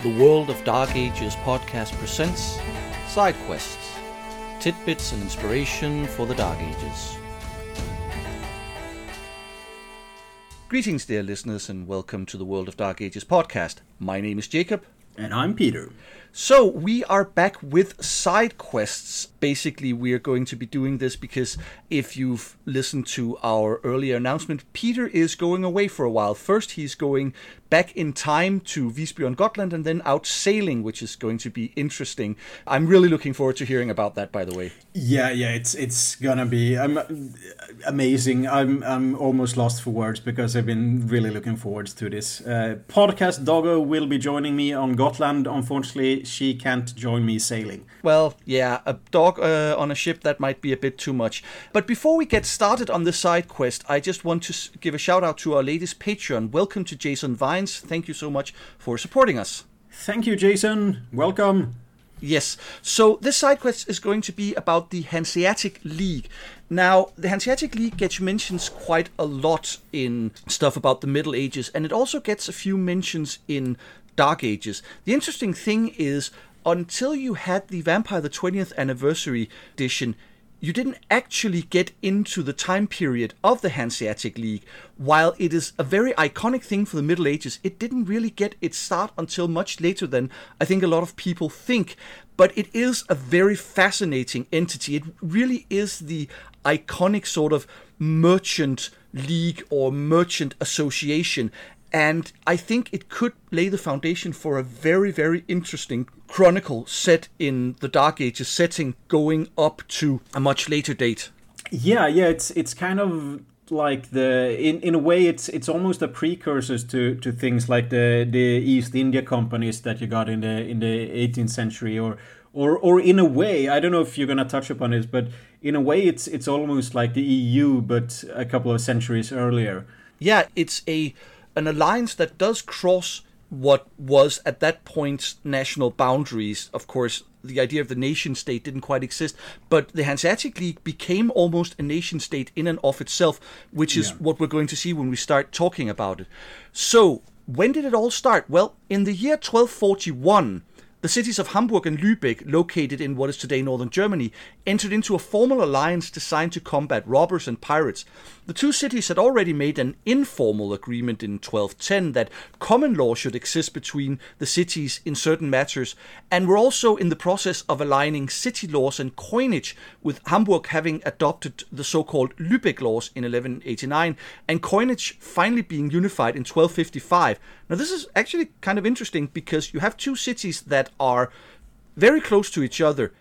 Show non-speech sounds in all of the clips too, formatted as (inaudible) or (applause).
The World of Dark Ages podcast presents Side Quests tidbits and inspiration for the Dark Ages. Greetings, dear listeners, and welcome to the World of Dark Ages podcast. My name is Jacob. And I'm Peter. So, we are back with side quests. Basically, we are going to be doing this because if you've listened to our earlier announcement, Peter is going away for a while. First, he's going back in time to Visby on Gotland and then out sailing, which is going to be interesting. I'm really looking forward to hearing about that, by the way. Yeah, yeah, it's it's gonna be um, amazing. I'm I'm almost lost for words because I've been really looking forward to this uh, podcast. Doggo will be joining me on Gotland. Unfortunately, she can't join me sailing. Well, yeah, a dog uh, on a ship that might be a bit too much. But before we get started on the side quest, I just want to give a shout out to our latest Patreon. Welcome to Jason Vines. Thank you so much for supporting us. Thank you, Jason. Welcome. Yes. So this side quest is going to be about the Hanseatic League. Now, the Hanseatic League gets mentions quite a lot in stuff about the Middle Ages, and it also gets a few mentions in Dark Ages. The interesting thing is, until you had the Vampire the 20th Anniversary edition, you didn't actually get into the time period of the Hanseatic League. While it is a very iconic thing for the Middle Ages, it didn't really get its start until much later than I think a lot of people think. But it is a very fascinating entity. It really is the iconic sort of merchant league or merchant association. And I think it could lay the foundation for a very, very interesting chronicle set in the Dark Ages setting going up to a much later date. Yeah, yeah, it's it's kind of like the in in a way it's it's almost a precursor to to things like the the East India companies that you got in the in the 18th century or or or in a way I don't know if you're gonna touch upon this but in a way it's it's almost like the EU but a couple of centuries earlier. Yeah, it's a an alliance that does cross what was at that point national boundaries. Of course, the idea of the nation state didn't quite exist, but the Hanseatic League became almost a nation state in and of itself, which is yeah. what we're going to see when we start talking about it. So, when did it all start? Well, in the year 1241, the cities of Hamburg and Lübeck, located in what is today northern Germany, entered into a formal alliance designed to combat robbers and pirates. The two cities had already made an informal agreement in 1210 that common law should exist between the cities in certain matters, and were also in the process of aligning city laws and coinage, with Hamburg having adopted the so called Lübeck laws in 1189, and coinage finally being unified in 1255. Now, this is actually kind of interesting because you have two cities that are very close to each other,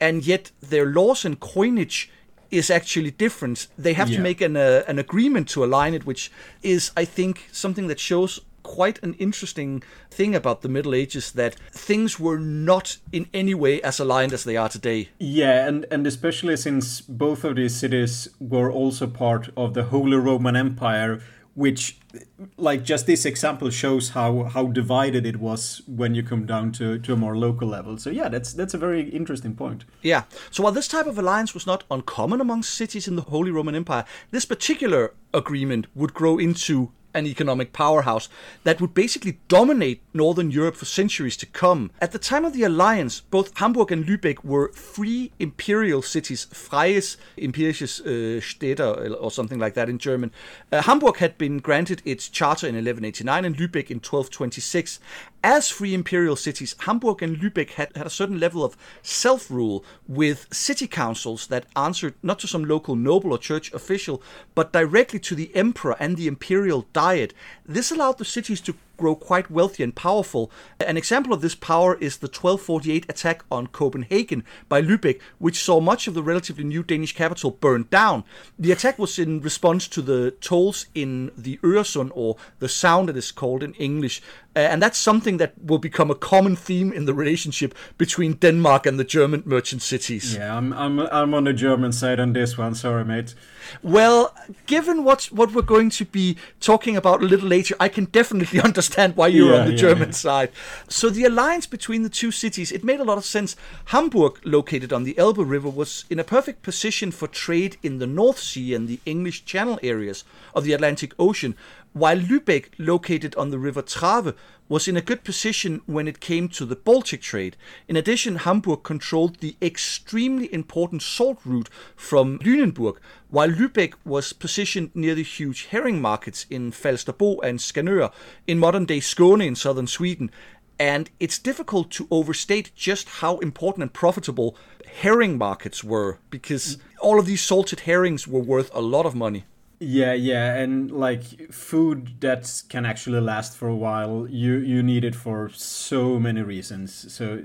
and yet their laws and coinage is actually different. They have yeah. to make an uh, an agreement to align it, which is, I think, something that shows quite an interesting thing about the Middle Ages that things were not in any way as aligned as they are today. Yeah, and, and especially since both of these cities were also part of the Holy Roman Empire, which like just this example shows how how divided it was when you come down to to a more local level. So yeah that's that's a very interesting point. Yeah. So while this type of alliance was not uncommon among cities in the holy roman empire this particular agreement would grow into an economic powerhouse that would basically dominate Northern Europe for centuries to come. At the time of the alliance, both Hamburg and Lübeck were free imperial cities, freies imperisches uh, Städte or something like that in German. Uh, Hamburg had been granted its charter in 1189 and Lübeck in 1226. As free imperial cities, Hamburg and Lübeck had, had a certain level of self rule with city councils that answered not to some local noble or church official, but directly to the emperor and the imperial diet. This allowed the cities to grow quite wealthy and powerful. An example of this power is the 1248 attack on Copenhagen by Lübeck, which saw much of the relatively new Danish capital burned down. The attack was in response to the tolls in the Øresund, or the Sound it is called in English. Uh, and that's something that will become a common theme in the relationship between Denmark and the German merchant cities. Yeah, I'm, I'm, I'm on the German side on this one. Sorry, mate. Well, given what what we're going to be talking about a little later, I can definitely (laughs) understand why you're yeah, on the yeah, German yeah. side. So the alliance between the two cities, it made a lot of sense. Hamburg, located on the Elbe River, was in a perfect position for trade in the North Sea and the English Channel areas of the Atlantic Ocean, while Lübeck, located on the river Trave, was in a good position when it came to the Baltic trade. In addition, Hamburg controlled the extremely important salt route from Lüneburg, while Lübeck was positioned near the huge herring markets in Falsterbo and Skanör, in modern day Skåne in southern Sweden. And it's difficult to overstate just how important and profitable herring markets were because all of these salted herrings were worth a lot of money. Yeah, yeah, and like food that can actually last for a while, you you need it for so many reasons. So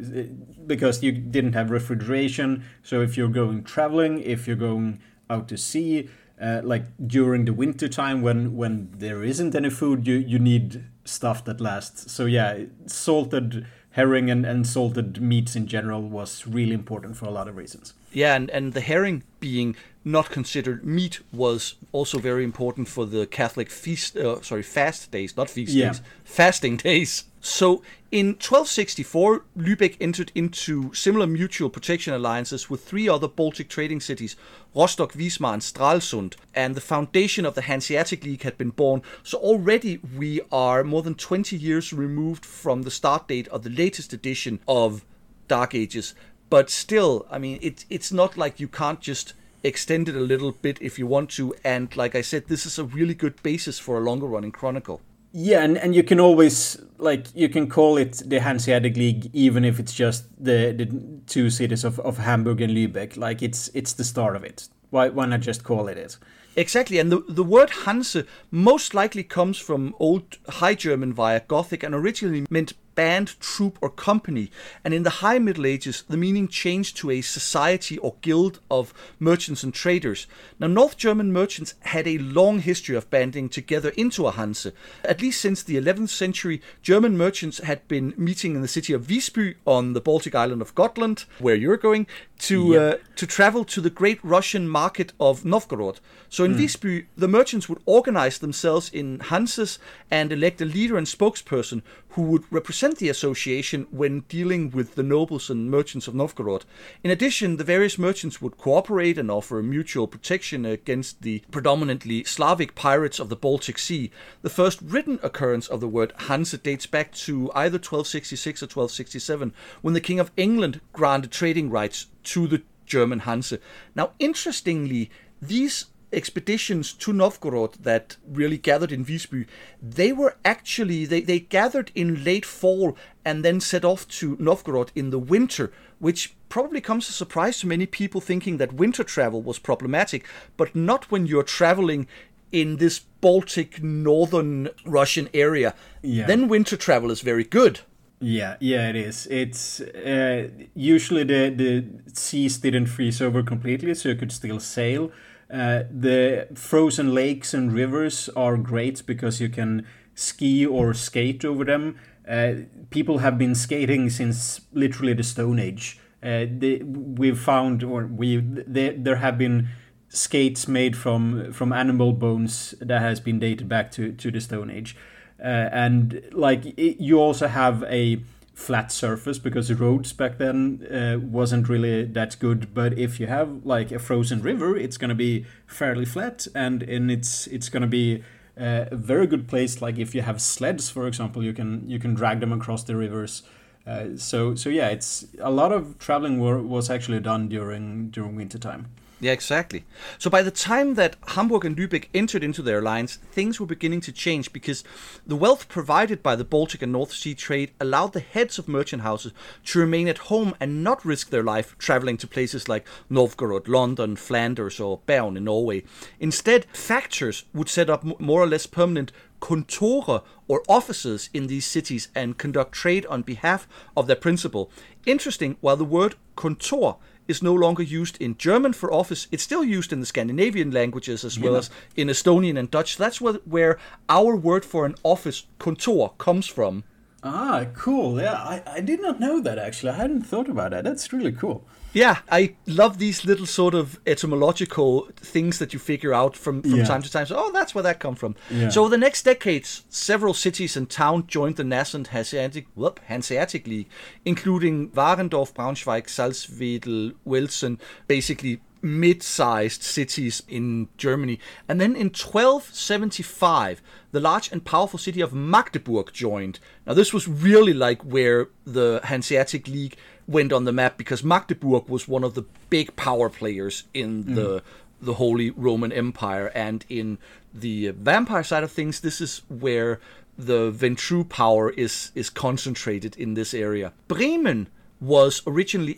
because you didn't have refrigeration, so if you're going traveling, if you're going out to sea, uh, like during the winter time when when there isn't any food, you you need stuff that lasts. So yeah, salted herring and, and salted meats in general was really important for a lot of reasons. Yeah, and, and the herring being not considered meat was also very important for the Catholic feast, uh, sorry, fast days, not feast yeah. days, fasting (laughs) days. So in 1264, Lübeck entered into similar mutual protection alliances with three other Baltic trading cities, Rostock, Wismar, and Stralsund, and the foundation of the Hanseatic League had been born. So already we are more than 20 years removed from the start date of the latest edition of Dark Ages. But still, I mean, it, it's not like you can't just extend it a little bit if you want to. And like I said, this is a really good basis for a longer running chronicle. Yeah, and, and you can always like you can call it the Hanseatic League even if it's just the the two cities of, of Hamburg and Lübeck. Like it's it's the start of it. Why why not just call it it? Exactly, and the, the word Hanse most likely comes from Old High German via Gothic and originally meant band, troop, or company, and in the High Middle Ages, the meaning changed to a society or guild of merchants and traders. Now, North German merchants had a long history of banding together into a Hanse. At least since the 11th century, German merchants had been meeting in the city of Visby on the Baltic island of Gotland, where you're going, to yep. uh, to travel to the great Russian market of Novgorod. So in mm. Visby, the merchants would organize themselves in Hanses and elect a leader and spokesperson who would represent the association when dealing with the nobles and merchants of Novgorod. In addition, the various merchants would cooperate and offer mutual protection against the predominantly Slavic pirates of the Baltic Sea. The first written occurrence of the word Hanse dates back to either 1266 or 1267, when the King of England granted trading rights to the German Hanse. Now, interestingly, these expeditions to Novgorod that really gathered in Visby, they were actually they, they gathered in late fall and then set off to Novgorod in the winter, which probably comes as a surprise to many people thinking that winter travel was problematic, but not when you're traveling in this Baltic northern Russian area. Yeah. Then winter travel is very good. Yeah, yeah, it is. It's uh, usually the the seas didn't freeze over completely, so you could still sail. Uh, the frozen lakes and rivers are great because you can ski or skate over them. Uh, people have been skating since literally the Stone Age. Uh, they, we've found, or we they, there have been skates made from from animal bones that has been dated back to to the Stone Age, uh, and like it, you also have a flat surface because the roads back then uh, wasn't really that good. But if you have like a frozen river it's going to be fairly flat and and it's it's going to be uh, a very good place. Like if you have sleds for example you can you can drag them across the rivers. Uh, so so yeah it's a lot of traveling was actually done during during winter time yeah, exactly. So by the time that Hamburg and Lübeck entered into their alliance, things were beginning to change because the wealth provided by the Baltic and North Sea trade allowed the heads of merchant houses to remain at home and not risk their life traveling to places like Novgorod, London, Flanders, or Bergen in Norway. Instead, factors would set up more or less permanent kontore or offices in these cities and conduct trade on behalf of their principal. Interesting, while the word kontor is no longer used in German for office. It's still used in the Scandinavian languages as well as in Estonian and Dutch. That's what, where our word for an office, kontor, comes from. Ah, cool. Yeah, I, I did not know that actually. I hadn't thought about that. That's really cool. Yeah, I love these little sort of etymological things that you figure out from, from yeah. time to time. So, oh, that's where that come from. Yeah. So, the next decades, several cities and towns joined the nascent Hanseatic, whoop, Hanseatic League, including Warendorf, Braunschweig, Salzwedel, Wilson, basically mid-sized cities in Germany. And then in 1275, the large and powerful city of Magdeburg joined. Now this was really like where the Hanseatic League went on the map because Magdeburg was one of the big power players in mm. the the Holy Roman Empire and in the vampire side of things this is where the Ventrue power is is concentrated in this area. Bremen was originally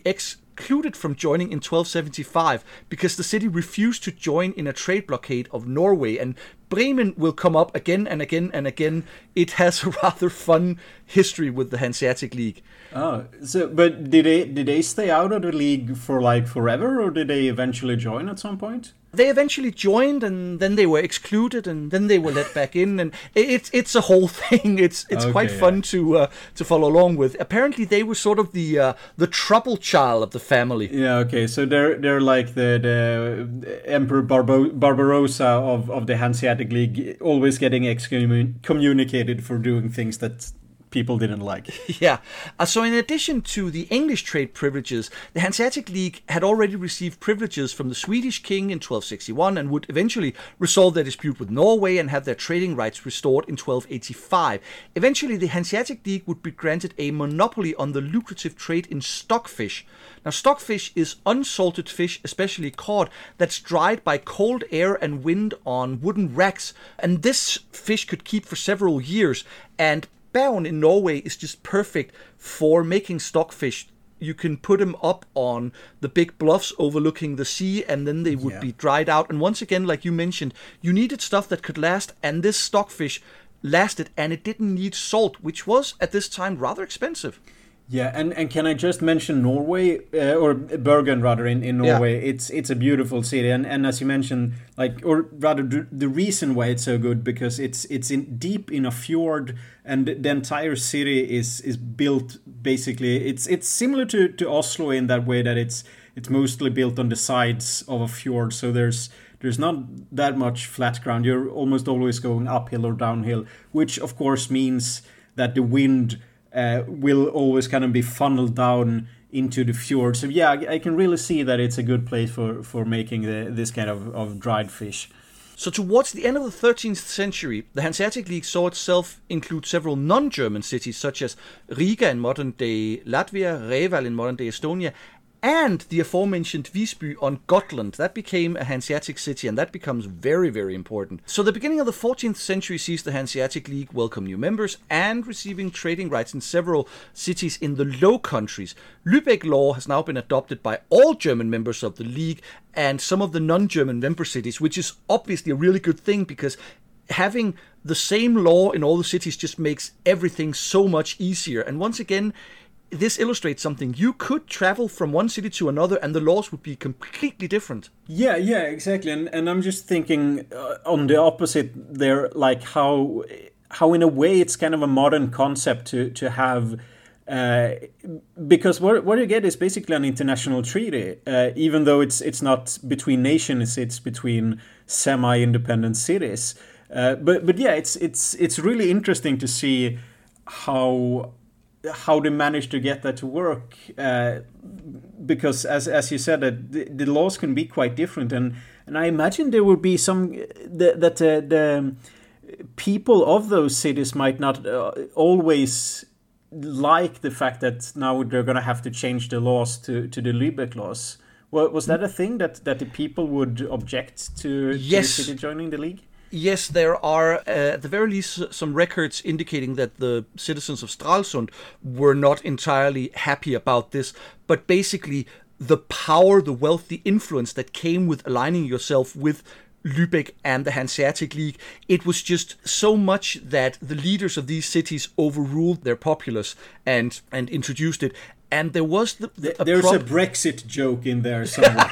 excluded from joining in 1275 because the city refused to join in a trade blockade of Norway and Bremen will come up again and again and again. It has a (laughs) rather fun history with the Hanseatic League. Oh, so but did they did they stay out of the league for like forever, or did they eventually join at some point? They eventually joined, and then they were excluded, and then they were let back in, and it's it's a whole (laughs) thing. It's it's okay, quite fun yeah. to uh, to follow along with. Apparently, they were sort of the uh, the trouble child of the family. Yeah. Okay. So they're they're like the the Emperor Barbo- Barbarossa of of the Hanseatic League, always getting excommunicated for doing things that people didn't like. (laughs) yeah. Uh, so, in addition to the English trade privileges, the Hanseatic League had already received privileges from the Swedish king in 1261 and would eventually resolve their dispute with Norway and have their trading rights restored in 1285. Eventually, the Hanseatic League would be granted a monopoly on the lucrative trade in stockfish. Now, stockfish is unsalted fish, especially cod, that's dried by cold air and wind on wooden racks, and this fish could keep for several years. And Bergen in Norway is just perfect for making stockfish. You can put them up on the big bluffs overlooking the sea, and then they would yeah. be dried out. And once again, like you mentioned, you needed stuff that could last, and this stockfish lasted, and it didn't need salt, which was at this time rather expensive. Yeah, and, and can I just mention Norway uh, or Bergen rather in, in Norway? Yeah. It's it's a beautiful city, and, and as you mentioned, like or rather the, the reason why it's so good because it's it's in deep in a fjord, and the entire city is is built basically. It's it's similar to, to Oslo in that way that it's it's mostly built on the sides of a fjord, so there's there's not that much flat ground. You're almost always going uphill or downhill, which of course means that the wind uh, will always kind of be funneled down into the fjord. So yeah, I, I can really see that it's a good place for for making the, this kind of, of dried fish. So, towards the end of the 13th century, the Hanseatic League saw itself include several non German cities such as Riga in modern day Latvia, Reval in modern day Estonia, and the aforementioned Visby on Gotland. That became a Hanseatic city, and that becomes very, very important. So, the beginning of the 14th century sees the Hanseatic League welcome new members and receiving trading rights in several cities in the Low Countries. Lübeck law has now been adopted by all German members of the League and some of the non German member cities, which is obviously a really good thing because having the same law in all the cities just makes everything so much easier. And once again, this illustrates something. You could travel from one city to another, and the laws would be completely different. Yeah, yeah, exactly. And and I'm just thinking uh, on the opposite there, like how how in a way it's kind of a modern concept to to have. Uh, because what what you get is basically an international treaty, uh, even though it's it's not between nations, it's between semi-independent cities. Uh, but but yeah, it's it's it's really interesting to see how how they managed to get that to work uh, because as as you said that the, the, laws can be quite different and and I imagine there would be some that, that uh, the people of those cities might not uh, always like the fact that now they're going to have to change the laws to, to the Lübeck laws. Well, was that a thing that, that the people would object to, yes. to the city joining the league? Yes, there are uh, at the very least some records indicating that the citizens of Stralsund were not entirely happy about this, but basically the power, the wealth, the influence that came with aligning yourself with Lübeck and the Hanseatic League, it was just so much that the leaders of these cities overruled their populace and and introduced it. And there was the, the a there's a Brexit joke in there somewhere.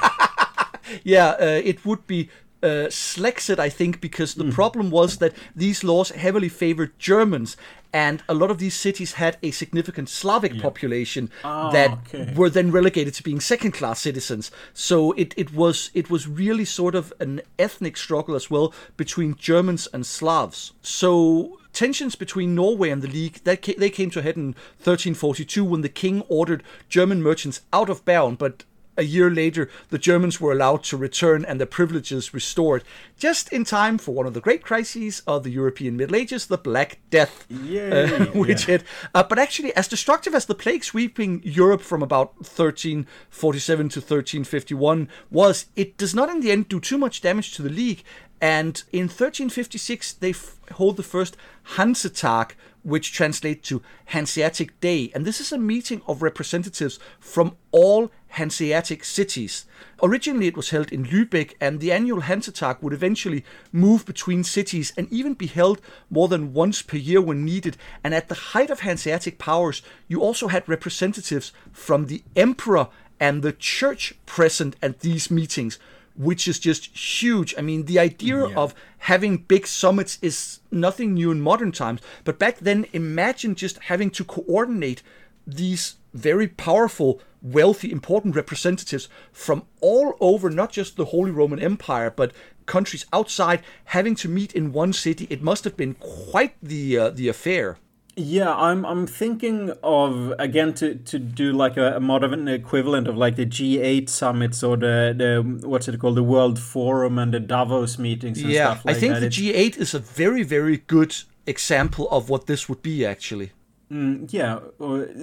(laughs) yeah, uh, it would be uh, Slexit, I think, because the mm. problem was that these laws heavily favored Germans, and a lot of these cities had a significant Slavic yeah. population oh, that okay. were then relegated to being second-class citizens. So it, it was it was really sort of an ethnic struggle as well between Germans and Slavs. So tensions between Norway and the League that they came to a head in 1342 when the king ordered German merchants out of Bergen, but a year later, the Germans were allowed to return and their privileges restored, just in time for one of the great crises of the European Middle Ages, the Black Death, uh, (laughs) which yeah. hit. Uh, but actually, as destructive as the plague sweeping Europe from about 1347 to 1351 was, it does not in the end do too much damage to the League. And in 1356, they f- hold the first Hansetag, which translates to Hanseatic Day. And this is a meeting of representatives from all Hanseatic cities. Originally, it was held in Lübeck, and the annual Hansetag would eventually move between cities and even be held more than once per year when needed. And at the height of Hanseatic powers, you also had representatives from the emperor and the church present at these meetings which is just huge. I mean, the idea yeah. of having big summits is nothing new in modern times. But back then, imagine just having to coordinate these very powerful, wealthy, important representatives from all over, not just the Holy Roman Empire, but countries outside, having to meet in one city. It must have been quite the uh, the affair. Yeah, I'm I'm thinking of again to, to do like a, a modern equivalent of like the G8 summits or the, the what's it called the World Forum and the Davos meetings and yeah, stuff like I think that. the G8 is a very very good example of what this would be actually. Mm, yeah,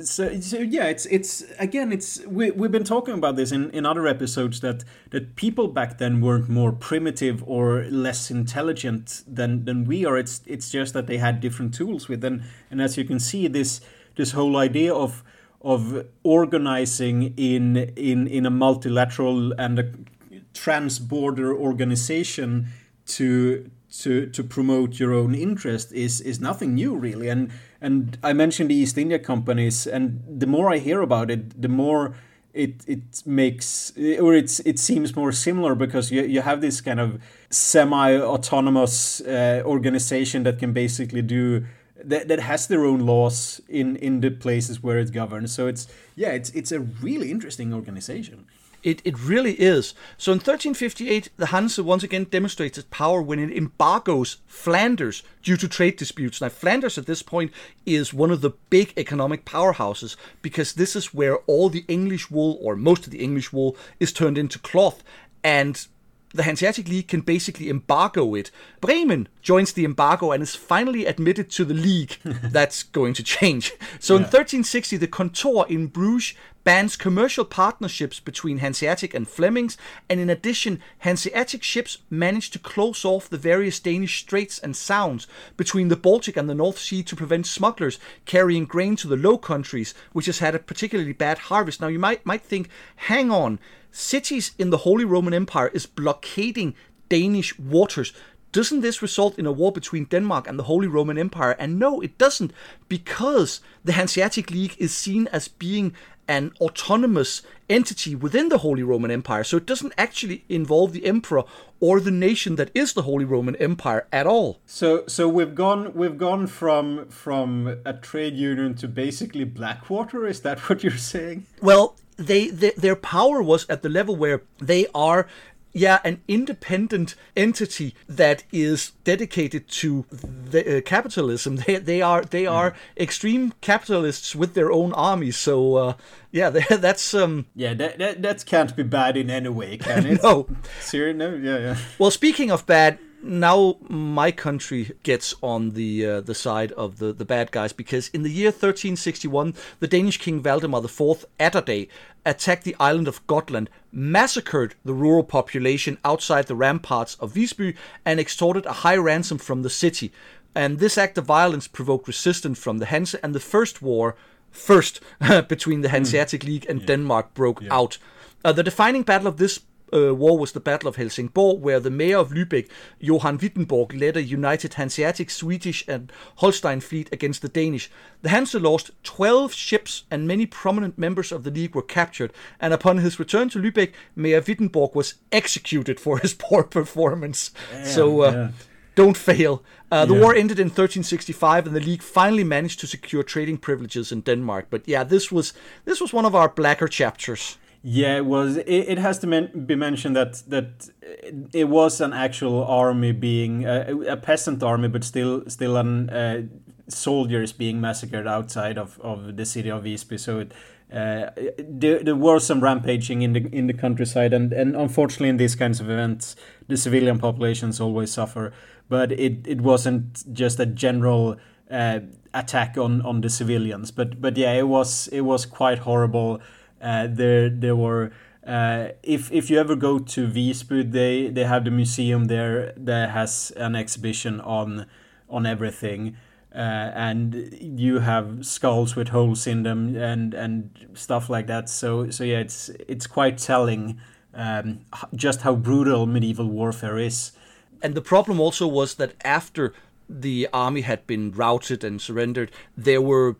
so, so yeah, it's it's again, it's we we've been talking about this in, in other episodes that that people back then weren't more primitive or less intelligent than than we are. It's it's just that they had different tools with them, and as you can see, this this whole idea of of organizing in in in a multilateral and a trans-border organization to to to promote your own interest is is nothing new really and and I mentioned the East India companies, and the more I hear about it, the more it it makes or it's it seems more similar because you you have this kind of semi-autonomous uh, organization that can basically do that, that has their own laws in in the places where it governs. So it's yeah, it's it's a really interesting organization. It, it really is. So in 1358, the Hanse once again demonstrates its power when it embargoes Flanders due to trade disputes. Now, Flanders at this point is one of the big economic powerhouses because this is where all the English wool, or most of the English wool, is turned into cloth. And the Hanseatic League can basically embargo it. Bremen joins the embargo and is finally admitted to the league. (laughs) That's going to change. So yeah. in 1360, the Kontor in Bruges bans commercial partnerships between Hanseatic and Flemings, and in addition, Hanseatic ships managed to close off the various Danish straits and sounds between the Baltic and the North Sea to prevent smugglers carrying grain to the Low Countries, which has had a particularly bad harvest. Now, you might might think, hang on, cities in the Holy Roman Empire is blockading Danish waters. Doesn't this result in a war between Denmark and the Holy Roman Empire? And no, it doesn't, because the Hanseatic League is seen as being an autonomous entity within the Holy Roman Empire. So it doesn't actually involve the emperor or the nation that is the Holy Roman Empire at all. So so we've gone we've gone from from a trade union to basically Blackwater. Is that (laughs) what you're saying? Well, they, they their power was at the level where they are yeah, an independent entity that is dedicated to the, uh, capitalism. (laughs) They, they are they mm. are extreme capitalists with their own army. So uh, yeah, (laughs) that's um. Yeah, that, that that can't be bad in any way, can it? (laughs) no. Serious? No. Yeah, yeah. Well, speaking of bad, now my country gets on the uh, the side of the, the bad guys because in the year 1361 the Danish king Valdemar IV Atterdag attacked the island of Gotland, massacred the rural population outside the ramparts of Visby, and extorted a high ransom from the city. And this act of violence provoked resistance from the Hanse, and the first war, first (laughs) between the Hanseatic mm. League and yeah. Denmark, broke yeah. out. Uh, the defining battle of this uh, war was the Battle of Helsingborg, where the mayor of Lübeck, Johann Wittenborg, led a united Hanseatic, Swedish, and Holstein fleet against the Danish. The Hanse lost 12 ships, and many prominent members of the League were captured. And upon his return to Lübeck, Mayor Wittenborg was executed for (laughs) his poor performance. Yeah, so. Uh, yeah don't fail. Uh, the yeah. war ended in 1365, and the league finally managed to secure trading privileges in Denmark. But yeah, this was this was one of our blacker chapters. Yeah, it was. It, it has to men- be mentioned that that it was an actual army, being a, a peasant army, but still still an uh, soldiers being massacred outside of, of the city of Visby. So it, uh, there, there was some rampaging in the in the countryside, and, and unfortunately, in these kinds of events, the civilian populations always suffer. But it, it wasn't just a general uh, attack on, on the civilians. But but yeah, it was it was quite horrible. Uh, there there were. Uh, if if you ever go to Visby, they they have the museum there that has an exhibition on on everything uh, and you have skulls with holes in them and and stuff like that. So so yeah, it's it's quite telling um, just how brutal medieval warfare is. And the problem also was that after the army had been routed and surrendered, there were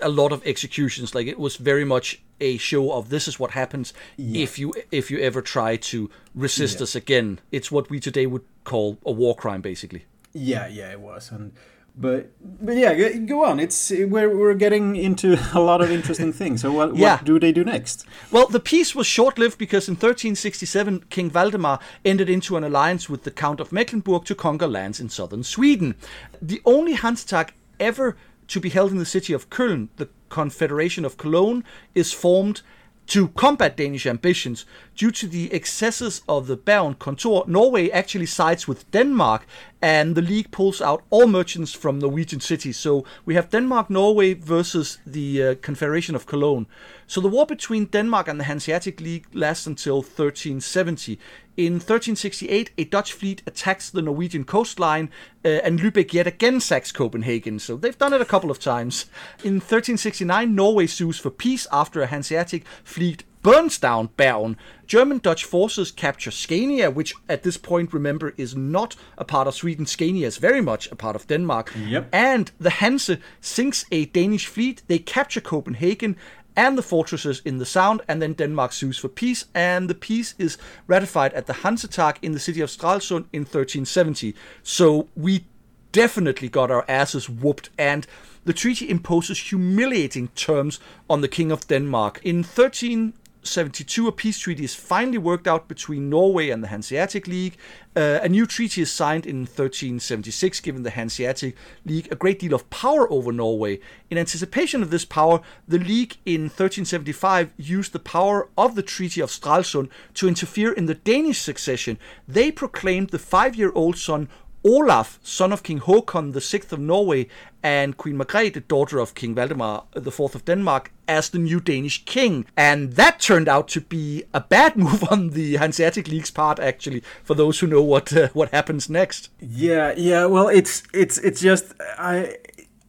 a lot of executions. Like it was very much a show of this is what happens yeah. if you if you ever try to resist yeah. us again. It's what we today would call a war crime, basically. Yeah, yeah, it was, and but but yeah, go on. It's we're we're getting into (laughs) a lot of interesting (laughs) things. So what yeah. what do they do next? Well, the peace was short lived because in 1367 King Valdemar entered into an alliance with the Count of Mecklenburg to conquer lands in southern Sweden. The only Hansetag ever to be held in the city of Köln, the Confederation of Cologne, is formed to combat Danish ambitions due to the excesses of the Bergen Kontor, Norway actually sides with Denmark and the league pulls out all merchants from Norwegian cities. So we have Denmark, Norway versus the uh, Confederation of Cologne. So the war between Denmark and the Hanseatic League lasts until 1370. In 1368, a Dutch fleet attacks the Norwegian coastline, uh, and Lübeck yet again sacks Copenhagen. So they've done it a couple of times. In 1369, Norway sues for peace after a Hanseatic fleet burns down Bergen. German Dutch forces capture Scania, which at this point, remember, is not a part of Sweden. Scania is very much a part of Denmark. Yep. And the Hanse sinks a Danish fleet. They capture Copenhagen and the fortresses in the Sound, and then Denmark sues for peace, and the peace is ratified at the Hansetag in the city of Stralsund in 1370. So we definitely got our asses whooped, and the treaty imposes humiliating terms on the King of Denmark. In 13 72, a peace treaty is finally worked out between Norway and the Hanseatic League. Uh, a new treaty is signed in 1376, giving the Hanseatic League a great deal of power over Norway. In anticipation of this power, the League in 1375 used the power of the Treaty of Stralsund to interfere in the Danish succession. They proclaimed the five year old son Olaf, son of King Håkon VI of Norway, and Queen Margrethe, daughter of King Valdemar IV of Denmark, as the new Danish king. And that turned out to be a bad (laughs) move on the Hanseatic League's part, actually, for those who know what uh, what happens next. Yeah, yeah. Well, it's it's it's just I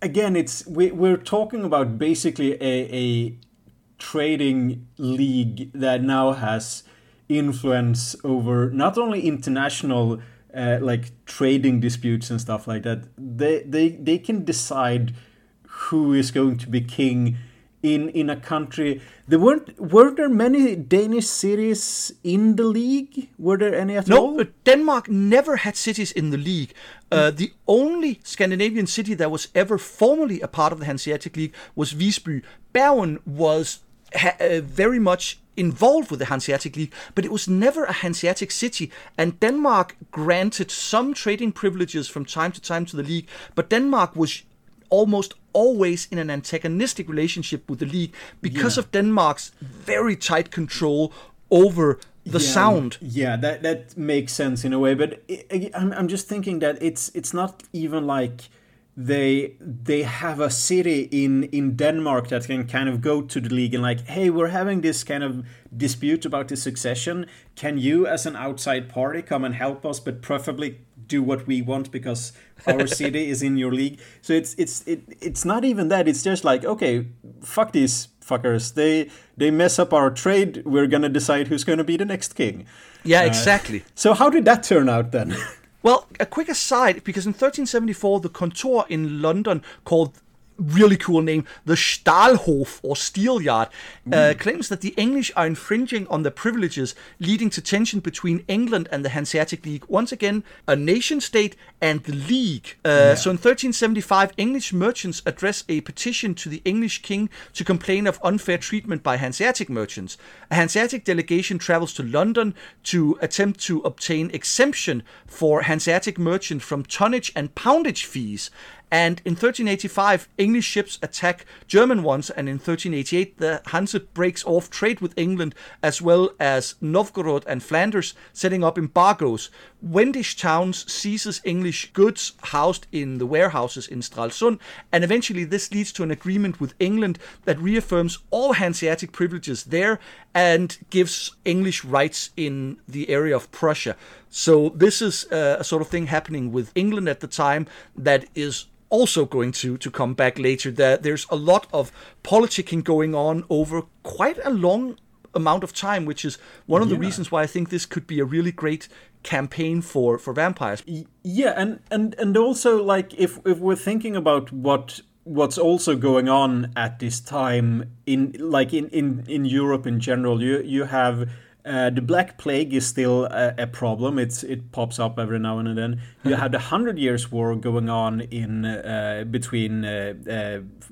again, it's we, we're talking about basically a, a trading league that now has influence over not only international uh, like trading disputes and stuff like that, they they they can decide who is going to be king in in a country. There weren't were there many Danish cities in the league? Were there any at no, all? No, Denmark never had cities in the league. Uh, the only Scandinavian city that was ever formally a part of the Hanseatic League was Visby. Bergen was ha- uh, very much involved with the Hanseatic League, but it was never a Hanseatic city. And Denmark granted some trading privileges from time to time to the League, but Denmark was almost always in an antagonistic relationship with the League because yeah. of Denmark's very tight control over the yeah, sound. Yeah, that that makes sense in a way, but it, I'm I'm just thinking that it's it's not even like they they have a city in in Denmark that can kind of go to the league and like, hey, we're having this kind of dispute about the succession. Can you, as an outside party, come and help us, but preferably do what we want because our (laughs) city is in your league. So it's it's it, it's not even that. It's just like, okay, fuck these fuckers. They they mess up our trade. We're gonna decide who's gonna be the next king. Yeah, uh, exactly. So how did that turn out then? (laughs) Well, a quick aside, because in 1374, the Kontor in London called really cool name, the Stahlhof or Steelyard, uh, claims that the English are infringing on their privileges, leading to tension between England and the Hanseatic League. Once again, a nation state and the League. Uh, yeah. So in 1375, English merchants address a petition to the English king to complain of unfair treatment by Hanseatic merchants. A Hanseatic delegation travels to London to attempt to obtain exemption for Hanseatic merchants from tonnage and poundage fees And in 1385, English ships attack German ones, and in 1388, the Hanse breaks off trade with England as well as Novgorod and Flanders, setting up embargoes. Wendish towns seizes English goods housed in the warehouses in Stralsund, and eventually this leads to an agreement with England that reaffirms all Hanseatic privileges there and gives English rights in the area of Prussia. So this is uh, a sort of thing happening with England at the time that is also going to to come back later. That there's a lot of politicking going on over quite a long amount of time, which is one of yeah. the reasons why I think this could be a really great campaign for for vampires. Yeah, and and and also like if if we're thinking about what what's also going on at this time in like in in in Europe in general, you you have uh, the Black Plague is still a, a, problem. It's it pops up every now and then. You (laughs) have the Hundred Years' War going on in uh, between uh,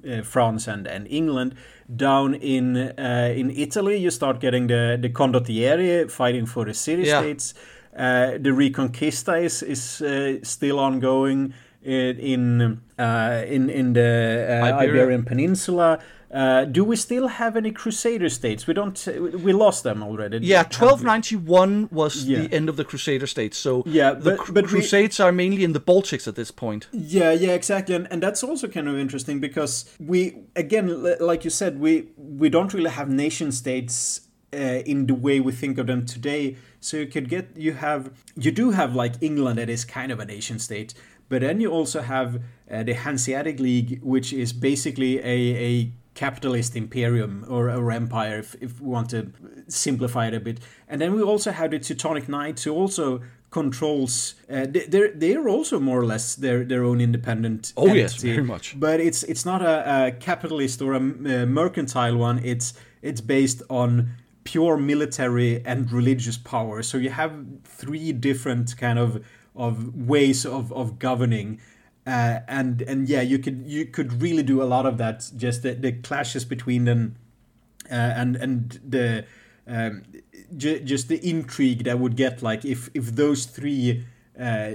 uh France and, and England. Down in uh, in Italy, you start getting the the Condottieri fighting for the city yeah. states. Uh, the Reconquista is is still ongoing in in in, in the Iberian Peninsula. Uh, do we still have any Crusader states? We don't. We lost them already. Yeah, twelve ninety one was yeah. the end of the Crusader states. So yeah, the but, but Crusades we, are mainly in the Baltics at this point. Yeah, yeah, exactly, and, and that's also kind of interesting because we again, like you said, we we don't really have nation states uh, in the way we think of them today. So you could get you have you do have like England that is kind of a nation state, but then you also have uh, the Hanseatic League, which is basically a a capitalist imperium or, or empire, if, if we want to simplify it a bit. And then we also have the Teutonic Knights, who also controls. Uh, they're they're also more or less their their own independent. Oh entity, yes, very much. But it's it's not a, a capitalist or a, a mercantile one. It's it's based on pure military and religious power. So you have three different kind of of ways of, of governing uh, and and yeah, you could you could really do a lot of that. Just the, the clashes between them, uh, and and the um, just the intrigue that would get like if if those three uh,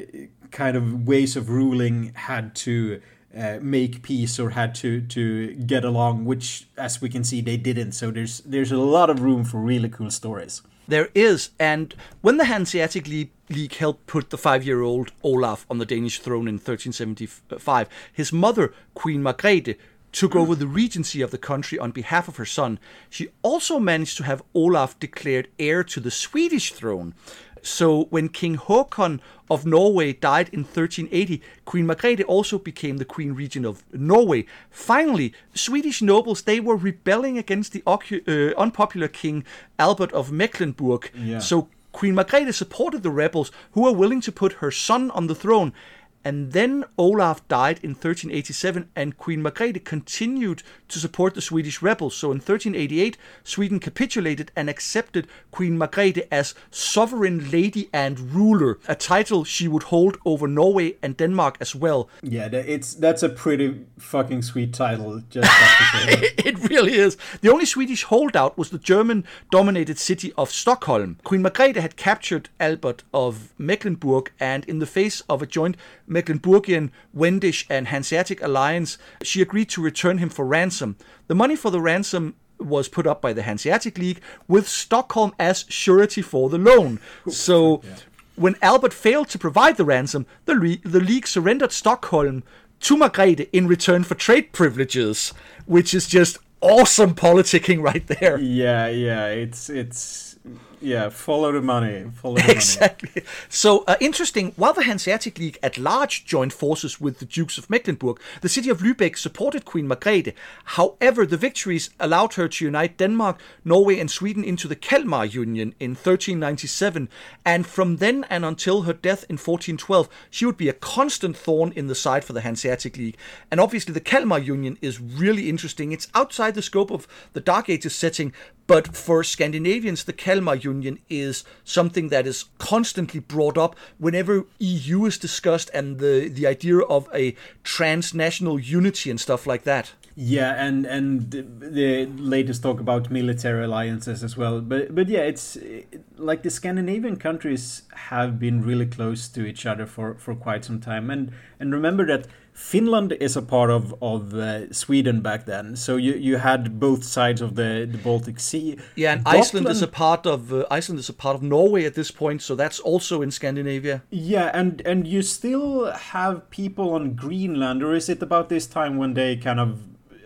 kind of ways of ruling had to uh, make peace or had to to get along, which as we can see they didn't. So there's there's a lot of room for really cool stories. There is, and when the Hanseatic League, League helped put the five-year-old Olaf on the Danish throne in 1375, his mother, Queen Margrethe, took over the regency of the country on behalf of her son. She also managed to have Olaf declared heir to the Swedish throne. So when King Håkon of Norway died in 1380, Queen Margrethe also became the queen regent of Norway. Finally, Swedish nobles they were rebelling against the uh, unpopular king Albert of Mecklenburg. Yeah. So Queen Margrethe supported the rebels who were willing to put her son on the throne and then Olaf died in 1387, and Queen Margrethe continued to support the Swedish rebels. So in 1388, Sweden capitulated and accepted Queen Margrethe as sovereign lady and ruler, a title she would hold over Norway and Denmark as well. Yeah, it's that's a pretty fucking sweet title. Just (laughs) it really is. The only Swedish holdout was the German-dominated city of Stockholm. Queen Margrethe had captured Albert of Mecklenburg, and in the face of a joint Mecklenburgian, Wendish, and Hanseatic alliance, she agreed to return him for ransom. The money for the ransom was put up by the Hanseatic League with Stockholm as surety for the loan. So yeah. when Albert failed to provide the ransom, the, Le- the League surrendered Stockholm to Margrethe in return for trade privileges, which is just awesome politicking right there. Yeah, yeah, it's it's yeah, follow the money. Follow the exactly. Money. So uh, interesting. While the Hanseatic League at large joined forces with the Dukes of Mecklenburg, the city of Lübeck supported Queen Margrethe. However, the victories allowed her to unite Denmark, Norway, and Sweden into the Kalmar Union in 1397, and from then and until her death in 1412, she would be a constant thorn in the side for the Hanseatic League. And obviously, the Kalmar Union is really interesting. It's outside the scope of the Dark Ages setting, but for Scandinavians, the Kalmar Union is something that is constantly brought up whenever EU is discussed and the, the idea of a transnational unity and stuff like that. Yeah, and and the latest talk about military alliances as well. But but yeah, it's like the Scandinavian countries have been really close to each other for, for quite some time, and and remember that Finland is a part of of uh, Sweden back then, so you you had both sides of the, the Baltic Sea. Yeah, and Gotland, Iceland is a part of uh, Iceland is a part of Norway at this point, so that's also in Scandinavia. Yeah, and and you still have people on Greenland, or is it about this time when they kind of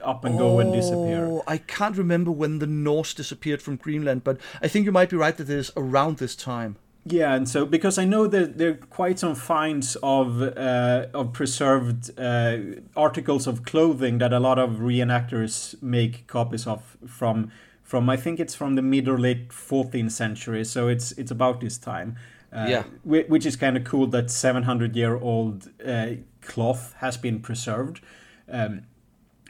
up and go and disappear. Oh, I can't remember when the Norse disappeared from Greenland, but I think you might be right that it is around this time. Yeah, and so because I know that there are quite some finds of uh, of preserved uh, articles of clothing that a lot of reenactors make copies of from from I think it's from the mid or late 14th century, so it's it's about this time. Uh, yeah, which is kind of cool that 700 year old uh, cloth has been preserved. Um,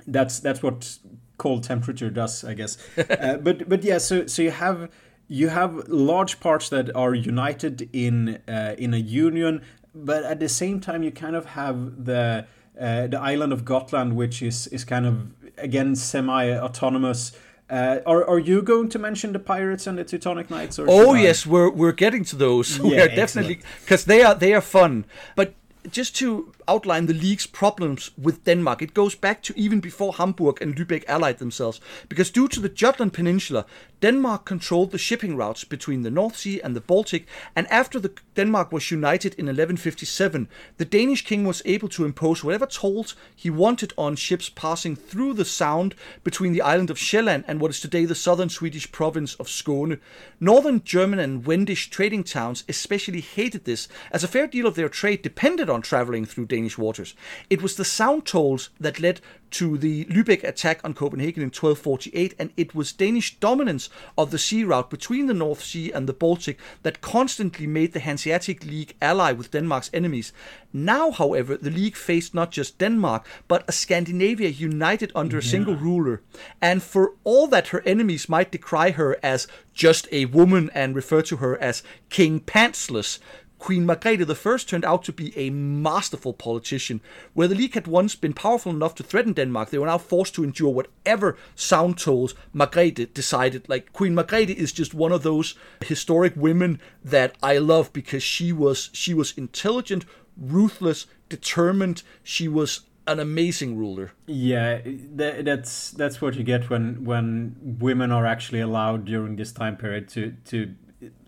that's that's what cold temperature does, I guess. (laughs) uh, but but yeah, so so you have you have large parts that are united in uh, in a union, but at the same time you kind of have the uh, the island of Gotland, which is is kind of again semi-autonomous. Uh, are, are you going to mention the pirates and the Teutonic Knights? Or oh yes, we're we're getting to those. Yeah, (laughs) we are definitely because they are they are fun. But just to outline the league's problems with Denmark, it goes back to even before Hamburg and Lübeck allied themselves, because due to the Jutland Peninsula, Denmark controlled the shipping routes between the North Sea and the Baltic, and after the Denmark was united in 1157, the Danish king was able to impose whatever tolls he wanted on ships passing through the sound between the island of Sjælland and what is today the southern Swedish province of Skåne. Northern German and Wendish trading towns especially hated this, as a fair deal of their trade depended on traveling through Danish waters. It was the sound tolls that led to the Lübeck attack on Copenhagen in 1248, and it was Danish dominance of the sea route between the North Sea and the Baltic that constantly made the Hanseatic League ally with Denmark's enemies. Now, however, the League faced not just Denmark, but a Scandinavia united under yeah. a single ruler. And for all that her enemies might decry her as just a woman and refer to her as King Pantsless, Queen Margrethe I turned out to be a masterful politician. Where the League had once been powerful enough to threaten Denmark, they were now forced to endure whatever sound tolls Margrethe decided. Like Queen Margrethe is just one of those historic women that I love because she was she was intelligent, ruthless, determined. She was an amazing ruler. Yeah, that, that's that's what you get when when women are actually allowed during this time period to to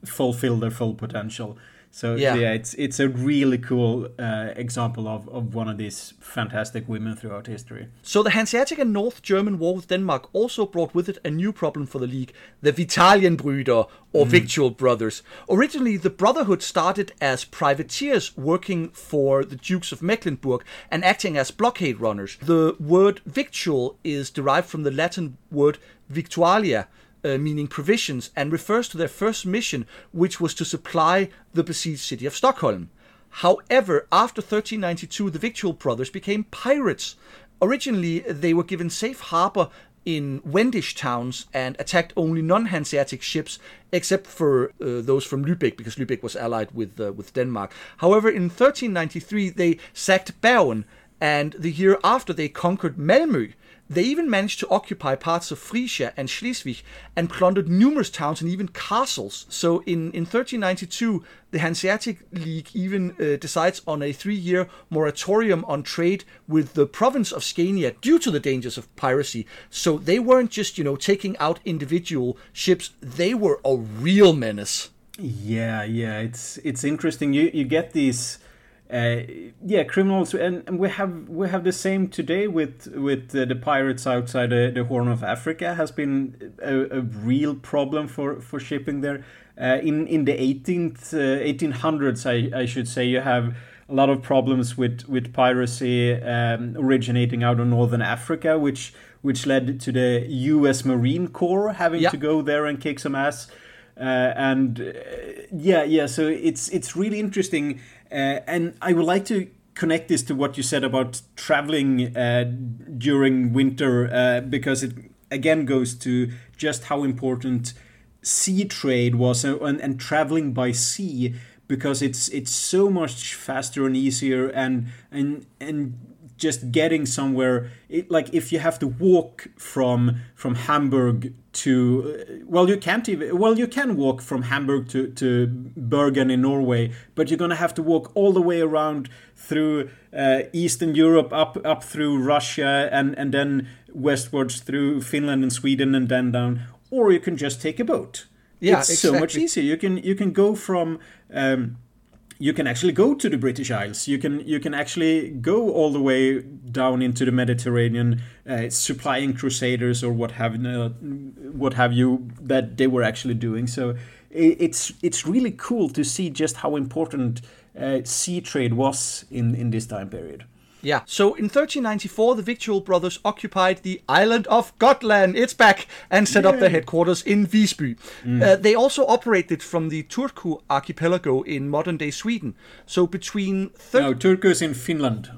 fulfill their full potential. So yeah. yeah, it's it's a really cool uh, example of, of one of these fantastic women throughout history. So the Hanseatic and North German war with Denmark also brought with it a new problem for the league: the Vitalienbrüder or mm. Victual Brothers. Originally, the brotherhood started as privateers working for the Dukes of Mecklenburg and acting as blockade runners. The word victual is derived from the Latin word victualia uh, meaning provisions, and refers to their first mission, which was to supply the besieged city of Stockholm. However, after 1392, the Victual Brothers became pirates. Originally, they were given safe harbor in Wendish towns and attacked only non-Hanseatic ships, except for uh, those from Lübeck, because Lübeck was allied with uh, with Denmark. However, in 1393 they sacked Bergen, and the year after they conquered Malmö, they even managed to occupy parts of Frisia and Schleswig and plundered numerous towns and even castles. So in, in 1392, the Hanseatic League even uh, decides on a three year moratorium on trade with the province of Scania due to the dangers of piracy. So they weren't just, you know, taking out individual ships, they were a real menace. Yeah, yeah, it's it's interesting. You you get these uh, yeah, criminals, and, and, we have we have the same today with with uh, the pirates outside the, the, Horn of Africa has been a, a real problem for for shipping there. Uh, in in the 18th 1800s, uh, I, I should say, you have a lot of problems with with piracy um, originating out of northern Africa, which which led to the U.S. Marine Corps having to go there and kick some ass. Uh, and uh, yeah, yeah, so it's it's really interesting uh, and I would like to connect this to what you said about traveling uh, during winter uh, because it again goes to just how important sea trade was uh, and, and traveling by sea because it's it's so much faster and easier and and and just getting somewhere. It, like if you have to walk from from hamburg to well you can't even well you can walk from hamburg to to bergen in norway but you're going to have to walk all the way around through uh, eastern europe up up through russia and and then westwards through finland and sweden and then down or you can just take a boat. Yeah, it's so much easier. You can you can go from um, you can actually go to the British Isles. You can you can actually go all the way down into the Mediterranean, uh, supplying crusaders or what have uh, what have you that they were actually doing. So it's it's really cool to see just how important uh, sea trade was in in this time period. Yeah. So in 1394, the Victual brothers occupied the island of Gotland. It's back and set up their headquarters in Visby. Uh, they also operated from the Turku archipelago in modern-day Sweden. So between thir- No, Turku's in Finland.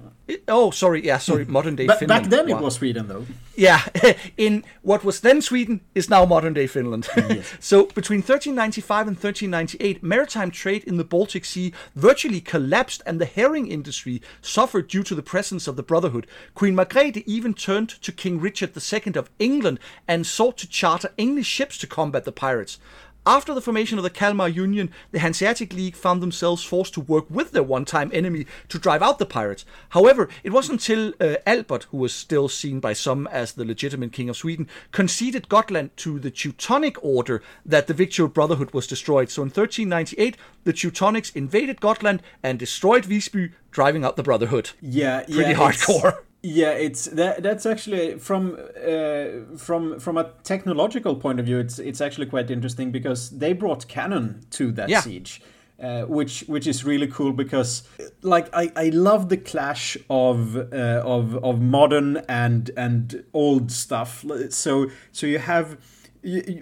Oh, sorry, yeah, sorry, hmm. modern-day But Finland. back then Wow. it was Sweden though. Yeah, (laughs) in what was then Sweden is now modern day Finland. (laughs) so between 1395 and 1398, maritime trade in the Baltic Sea virtually collapsed and the herring industry suffered due to the presence of the Brotherhood. Queen Margrethe even turned to King Richard II of England and sought to charter English ships to combat the pirates. After the formation of the Kalmar Union, the Hanseatic League found themselves forced to work with their one time enemy to drive out the pirates. However, it wasn't until uh, Albert, who was still seen by some as the legitimate king of Sweden, conceded Gotland to the Teutonic Order that the Victual Brotherhood was destroyed. So in 1398, the Teutonics invaded Gotland and destroyed Visby, driving out the Brotherhood. Yeah, Pretty yeah, hardcore. (laughs) Yeah, it's that. That's actually from uh, from from a technological point of view. It's it's actually quite interesting because they brought cannon to that Yeah. siege. Uh, which which is really cool because like I, I love the clash of uh, of of modern and and old stuff so so you have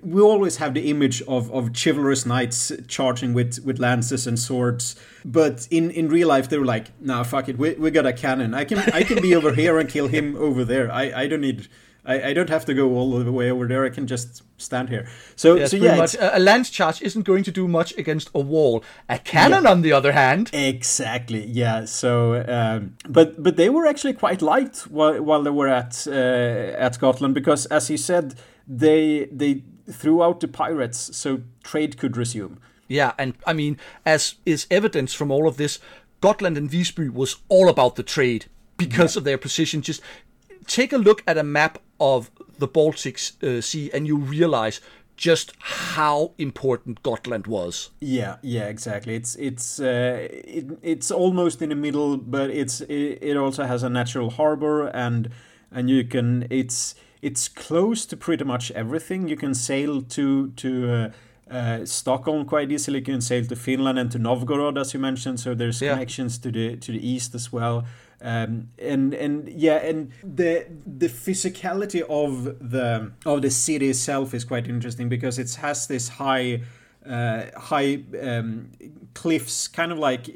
we always have the image of, of chivalrous knights charging with, with lances and swords, but in, in real life they were like, "Nah, fuck it, we, we got a cannon. I can I can be over here and kill him over there. I, I don't need I, I don't have to go all the way over there. I can just stand here." So so yeah, much. A, lance charge isn't going to do much against a wall. A cannon, on the other hand, Exactly. Yeah. So, um, but but they were actually quite liked while, while they were at uh, at Gotland because, as he said, they they threw out the pirates so trade could resume. Yeah, and I mean, as is evidence from all of this, Gotland and Visby was all about the trade because of their position. Just take a look at a map of the Baltic uh, Sea, and you realize just how important Gotland was. Yeah. Yeah. Exactly. It's it's uh, it, it's almost in the middle, but it's it, it also has a natural harbor and and you can it's it's close to pretty much everything. You can sail to to. Uh, uh, Stockholm quite easily. You can sail to Finland and to Novgorod, as you mentioned. So there's Yeah. connections to the to the east as well. Um, and and yeah, and the the physicality of the of the city itself is quite interesting because it has this high uh, high um, cliffs, kind of like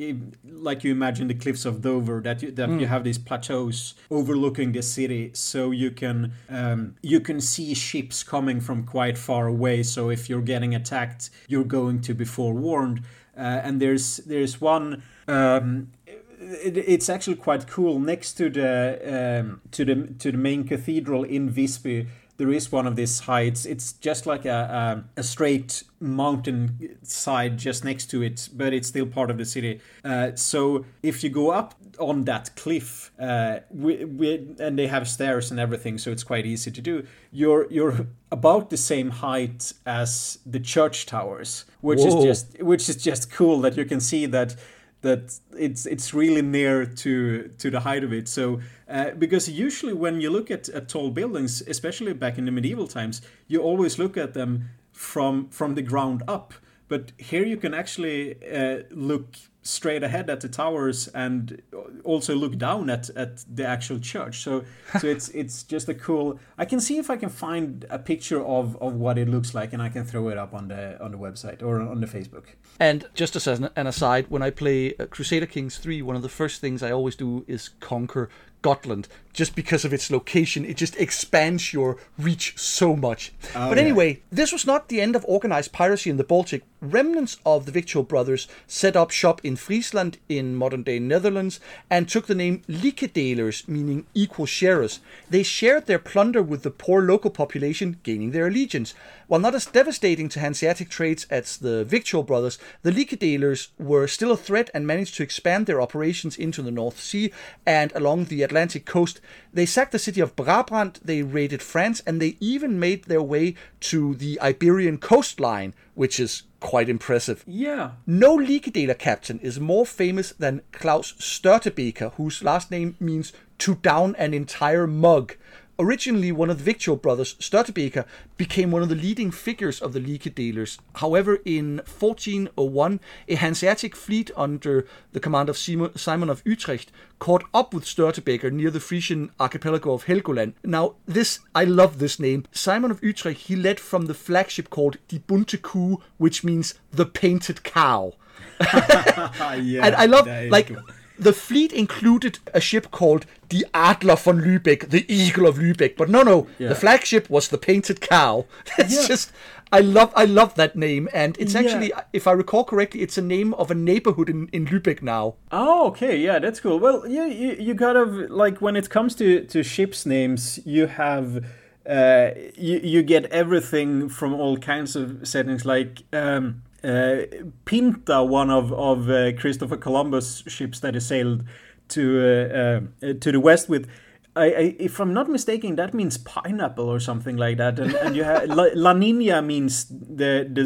like you imagine the cliffs of Dover. That you, that you have these plateaus overlooking the city, so you can um, you can see ships coming from quite far away. So if you're getting attacked, you're going to be forewarned. Uh, and there's there's one. Um, it, it's actually quite cool. Next to the um, to the to the main cathedral in Visby, there is one of these heights. It's just like a, a, a straight mountain side just next to it, but it's still part of the city. Uh, so if you go up on that cliff, uh, we, we, and they have stairs and everything, so it's quite easy to do. You're you're about the same height as the church towers, which Whoa. is just which is just cool that you can see that that it's it's really near to to the height of it. So uh, because usually when you look at, at tall buildings, especially back in the medieval times, you always look at them from from the ground up. But here you can actually uh, look straight ahead at the towers and also look down at, at the actual church. So (laughs) so it's it's just a cool. I can see if I can find a picture of, of what it looks like, and I can throw it up on the on the website or on the Facebook. And just as an, an aside, when I play uh, Crusader Kings 3, one of the first things I always do is conquer Gotland just because of its location. It just expands your reach so much. Oh, but yeah. anyway, this was not the end of organized piracy in the Baltic. Remnants of the Victual brothers set up shop in Friesland in modern day Netherlands and took the name Likedelers, meaning equal sharers. They shared their plunder with the poor local population, gaining their allegiance. While not as devastating to Hanseatic trades as the Victual brothers, the Likedelers were still a threat and managed to expand their operations into the North Sea and along the Atlantic coast. They sacked the city of Brabant, they raided France, and they even made their way to the Iberian coastline, which is quite impressive. Yeah. No Likedeler captain is more famous than Klaus Störtebeker, whose last name means to down an entire mug. Originally one of the Victual brothers, Störtebeker became one of the leading figures of the Likedelers. However, in 1401, a Hanseatic fleet under the command of Simon of Utrecht caught up with Störtebeker near the Frisian archipelago of Helgoland. Now, this, I love this name. Simon of Utrecht, he led from the flagship called Die Bunte Kuh, which means the painted cow. (laughs) yeah. (laughs) And I love, like, cool. The fleet included a ship called the Adler von Lübeck, the Eagle of Lübeck. But no, no, Yeah. the flagship was the Painted Cow. (laughs) It's Yeah. just, I love, I love that name, and it's Yeah. actually, if I recall correctly, it's a name of a neighborhood in in Lübeck now. Oh, okay, yeah, that's cool. Well, you you, you gotta like when it comes to to ships names, you have uh, you you get everything from all kinds of settings. Like um, Pinta, one of of uh, Christopher Columbus ships that he sailed to uh, uh, to the west with. I, I, if I'm not mistaken, that means pineapple or something like that, and, and you have La, La Nina means the the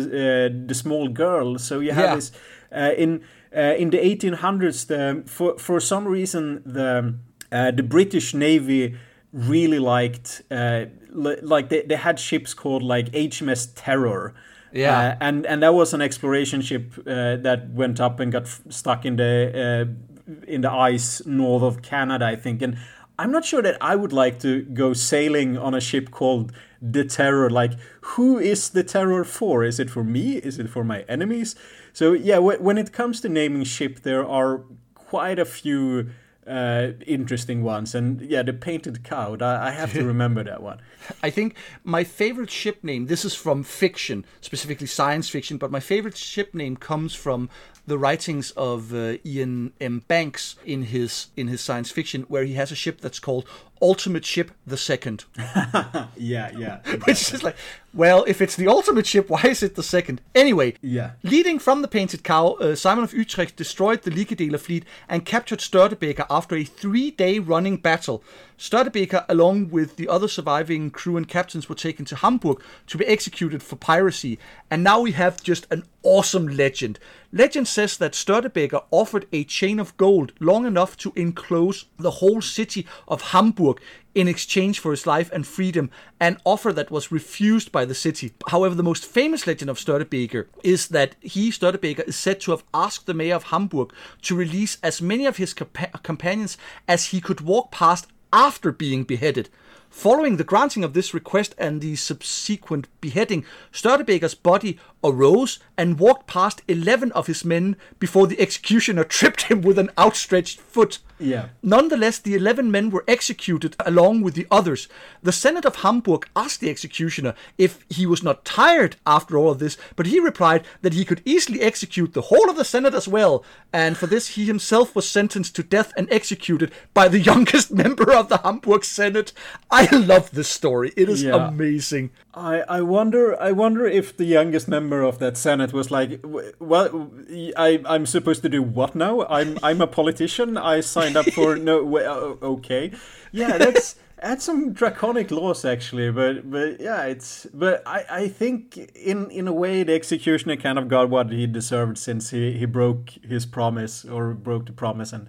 uh, the small girl. So you have Yeah. this uh, in uh, in the 1800s. The for for some reason the uh, the British Navy really liked uh, li- like they, they had ships called like HMS Terror. Yeah. Uh, and and that was an exploration ship uh, that went up and got f- stuck in the uh, in the ice north of Canada, I think. And I'm not sure that I would like to go sailing on a ship called the Terror. Like, who is the Terror for? Is it for me? Is it for my enemies? So yeah, wh- when it comes to naming ship, there are quite a few uh, interesting ones. And yeah, the painted cow. I, I have to (laughs) remember that one. I think my favorite ship name, this is from fiction, specifically science fiction, but my favorite ship name comes from the writings of uh, Iain M. Banks in his in his science fiction, where he has a ship that's called Ultimate Ship the Second. (laughs) Yeah, yeah. (laughs) Which is like, well, if it's the ultimate ship, why is it the second? Anyway, Yeah. leading from the Painted Cow, uh, Simon of Utrecht destroyed the Likedeler fleet and captured Störtebeker after a three-day running battle. Störtebeker, along with the other surviving crew and captains, were taken to Hamburg to be executed for piracy. And now we have just an awesome legend. Legend says that Störtebeker offered a chain of gold long enough to enclose the whole city of Hamburg in exchange for his life and freedom, an offer that was refused by the city. However, the most famous legend of Störtebeker is that he, Störtebeker, is said to have asked the mayor of Hamburg to release as many of his compa- companions as he could walk past after being beheaded. Following the granting of this request and the subsequent beheading, Störtebeker's body arose and walked past 11 of his men before the executioner tripped him with an outstretched foot. Yeah. Nonetheless, the 11 men were executed along with the others. The Senate of Hamburg asked the executioner if he was not tired after all of this, but he replied that he could easily execute the whole of the Senate as well, and for this he himself was sentenced to death and executed by the (laughs) youngest member of the Hamburg Senate. I love this story. It is Yeah. amazing. I, I wonder I wonder if the youngest member of that senate was like well I I'm supposed to do what now I'm I'm a politician I signed up for no w- uh, okay yeah that's that's some draconic laws actually but but yeah it's but I I think in in a way the executioner kind of got what he deserved since he he broke his promise or broke the promise and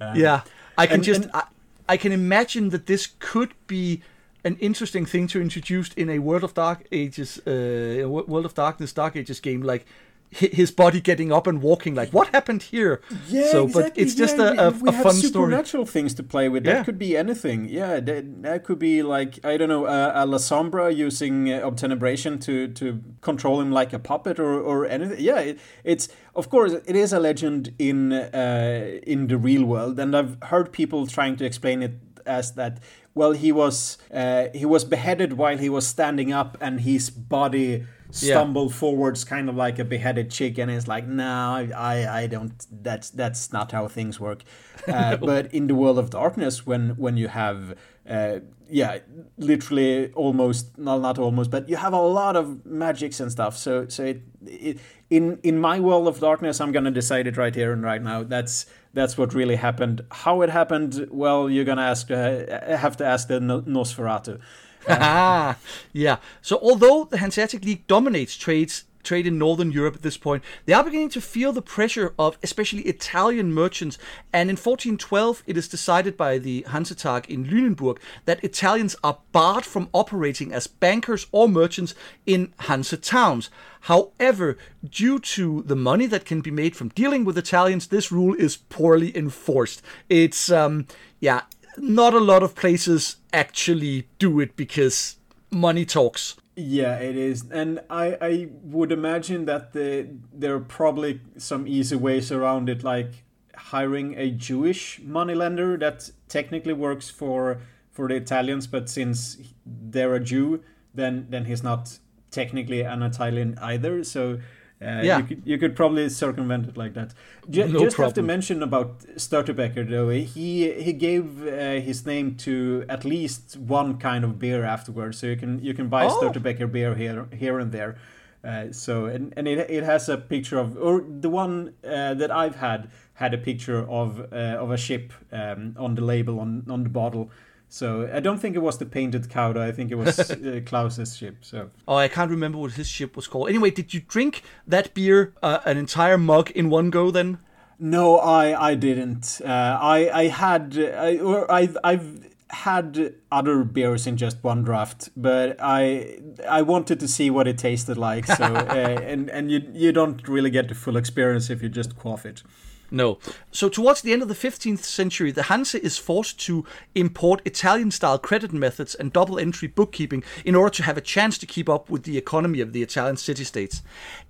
uh, Yeah, I can And- just and- I, I can imagine that this could be an interesting thing to introduce in a World of Dark Ages, uh, World of Darkness, Dark Ages game, like his body getting up and walking. Like, what happened here? Yeah, so, exactly. but it's just yeah, a, a, we a have fun story. supernatural things to play with. Yeah. That could be anything. Yeah, that, that could be like I don't know, uh, a Lasombra using uh, obtenebration to to control him like a puppet or or anything. Yeah, it, it's of course it is a legend in uh, in the real world, and I've heard people trying to explain it as that well he was uh, he was beheaded while he was standing up and his body stumbled yeah. forwards kind of like a beheaded chicken it's like no i i don't that's that's not how things work. (laughs) Uh, but in the world of darkness when when you have uh, yeah literally almost not not almost but you have a lot of magics and stuff. So so it, it in in my world of darkness i'm gonna decide it right here and right now. That's that's what really happened. How it happened well you're gonna ask uh, have to ask the nosferatu uh, yeah. So although the Hanseatic League dominates trades trade in Northern Europe at this point, they are beginning to feel the pressure of especially Italian merchants. And in 1412, it is decided by the Hansetag in Lüneburg that Italians are barred from operating as bankers or merchants in Hanse towns. However, due to the money that can be made from dealing with Italians, this rule is poorly enforced. It's, um, yeah, not a lot of places actually do it because money talks. Yeah, it is, and I I would imagine that the there are probably some easy ways around it, like hiring a Jewish moneylender that technically works for for the Italians, but since they're a Jew, then then he's not technically an Italian either. So uh, yeah. you could you could probably circumvent it like that. J- no just problem. have to mention about Störtebeker though. He he gave uh, his name to at least one kind of beer afterwards, so you can you can buy oh. Störtebeker beer here here and there. Uh, so and, and it, it has a picture of or the one uh, that I've had had a picture of uh, of a ship um, on the label on on the bottle. So I don't think it was the painted cow. Though. I think it was (laughs) uh, Klaus's ship. So oh, I can't remember what his ship was called. Anyway, did you drink that beer, uh, an entire mug in one go? Then no, I I didn't. Uh, I I had I, or I I've had other beers in just one draft, but I I wanted to see what it tasted like. So (laughs) uh, and and you you don't really get the full experience if you just quaff it. No. So towards the end of the 15th century, the Hanse is forced to import Italian-style credit methods and double-entry bookkeeping in order to have a chance to keep up with the economy of the Italian city-states.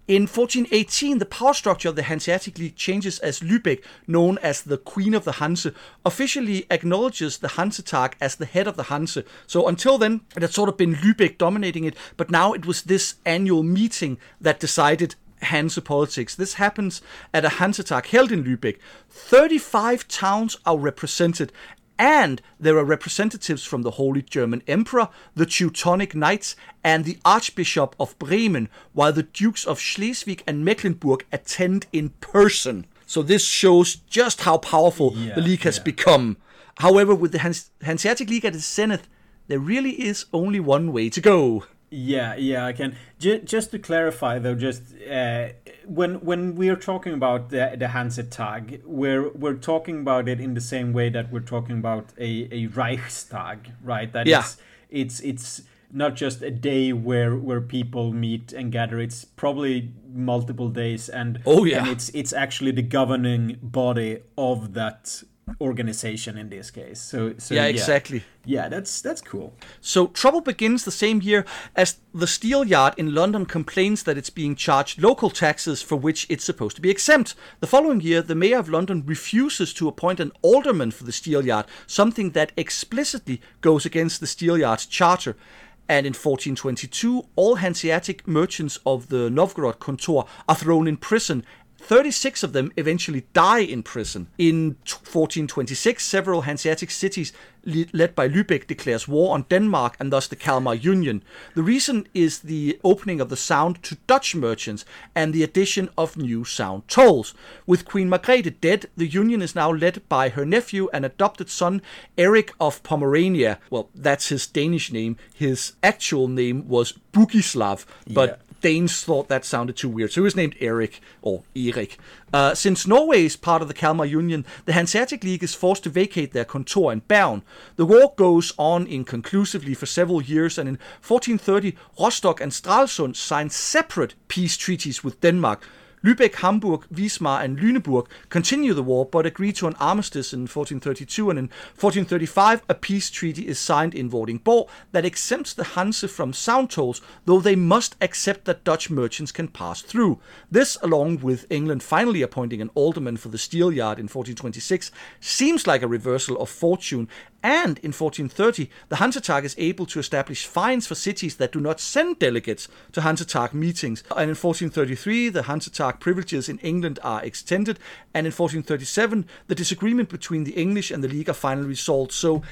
In 1418, the power structure of the Hanseatic League changes as Lübeck, known as the Queen of the Hanse, officially acknowledges the Hansetag as the head of the Hanse. So until then, it had sort of been Lübeck dominating it, but now it was this annual meeting that decided Hanse politics. This happens at a Hansetag held in Lübeck. 35 towns are represented, and there are representatives from the Holy German Emperor, the Teutonic Knights, and the Archbishop of Bremen, while the Dukes of Schleswig and Mecklenburg attend in person. So this shows just how powerful yeah, the league has yeah. become. However, with the Hans- Hanseatic League at its zenith, there really is only one way to go. Yeah, yeah, I can. J- just to clarify, though, just uh, when when we're talking about the the Hansetag, we're we're talking about it in the same way that we're talking about a, a Reichstag, right? That yeah. it's it's it's not just a day where where people meet and gather. It's probably multiple days, and oh yeah, and it's it's actually the governing body of that organization in this case. So, so yeah, yeah, exactly. Yeah, that's that's cool. So trouble begins the same year as the steel yard in London complains that it's being charged local taxes for which it's supposed to be exempt. The following year, the mayor of London refuses to appoint an alderman for the steel yard, something that explicitly goes against the steel yard's charter. And in 1422, all Hanseatic merchants of the Novgorod Kontor are thrown in prison 36 of them eventually die in prison. In 1426, several Hanseatic cities led by Lübeck declares war on Denmark and thus the Kalmar Union. The reason is the opening of the Sound to Dutch merchants and the addition of new Sound tolls. With Queen Margrethe dead, the union is now led by her nephew and adopted son Eric of Pomerania. Well, that's his Danish name. His actual name was Bugislav, but yeah. Danes thought that sounded too weird, so he was named Eric or Erik. Uh, since Norway is part of the Kalmar Union, the Hanseatic League is forced to vacate their kontor in Bergen. The war goes on inconclusively for several years, and in 1430, Rostock and Stralsund signed separate peace treaties with Denmark, Lübeck, Hamburg, Wismar, and Lüneburg continue the war but agree to an armistice in 1432, and in 1435 a peace treaty is signed in Vordingborg that exempts the Hanse from sound tolls, though they must accept that Dutch merchants can pass through. This, along with England finally appointing an alderman for the steel yard in 1426, seems like a reversal of fortune And in 1430, the Hansetag is able to establish fines for cities that do not send delegates to Hansetag meetings. And in 1433, the Hansetag privileges in England are extended. And in 1437, the disagreement between the English and the League are finally resolved. So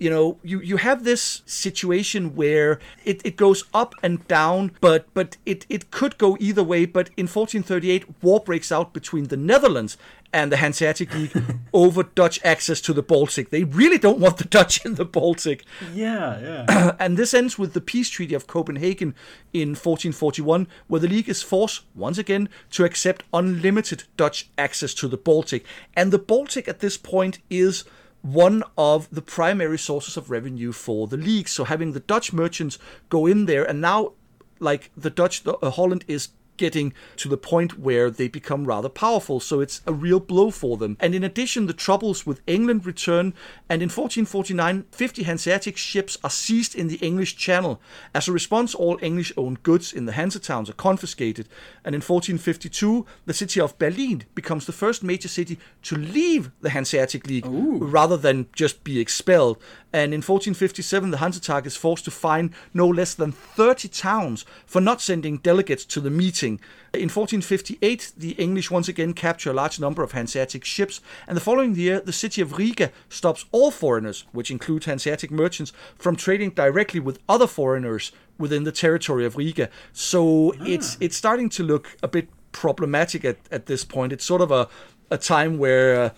you know you you have this situation where it, it goes up and down but but it it could go either way but in 1438 war breaks out between the netherlands and the Hanseatic League (laughs) over Dutch access to the Baltic. They really don't want the Dutch in the Baltic. Yeah, yeah. (clears throat) and this ends with the Peace Treaty of Copenhagen in 1441, where the League is forced, once again, to accept unlimited Dutch access to the Baltic. And the Baltic at this point is one of the primary sources of revenue for the league. So having the Dutch merchants go in there, and now, like the Dutch, the, uh, Holland is getting to the point where they become rather powerful. So it's a real blow for them. And in addition, the troubles with England return, and in 1449, 50 Hanseatic ships are seized in the English Channel. As a response, all English owned goods in the Hanse towns are confiscated. And in 1452, the city of Berlin becomes the first major city to leave the Hanseatic League Ooh. rather than just be expelled. And in 1457, the Hanseatic is forced to fine no less than 30 towns for not sending delegates to the meeting. In 1458, the English once again capture a large number of Hanseatic ships, and the following year, the city of Riga stops all foreigners, which include Hanseatic merchants, from trading directly with other foreigners within the territory of Riga. So it's it's starting to look a bit problematic at, at this point. It's sort of a, a time where. Uh,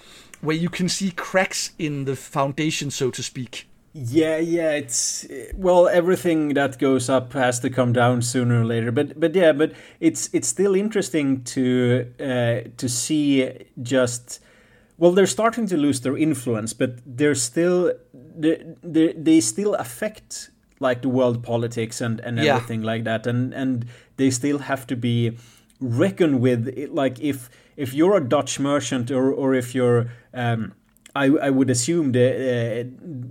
where you can see cracks in the foundation, so to speak. Yeah, yeah, it's well, everything that goes up has to come down sooner or later. But but yeah, but it's it's still interesting to uh, to see just well, they're starting to lose their influence, but they're still they they, they still affect like the world politics and and Yeah. everything like that, and and they still have to be reckoned with. Like if if you're a Dutch merchant or or if you're um, I, I would assume the uh,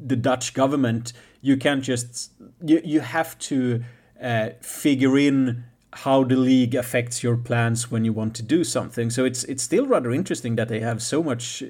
the Dutch government you can't just you, you have to uh, figure in how the league affects your plans when you want to do something. So it's it's still rather interesting that they have so much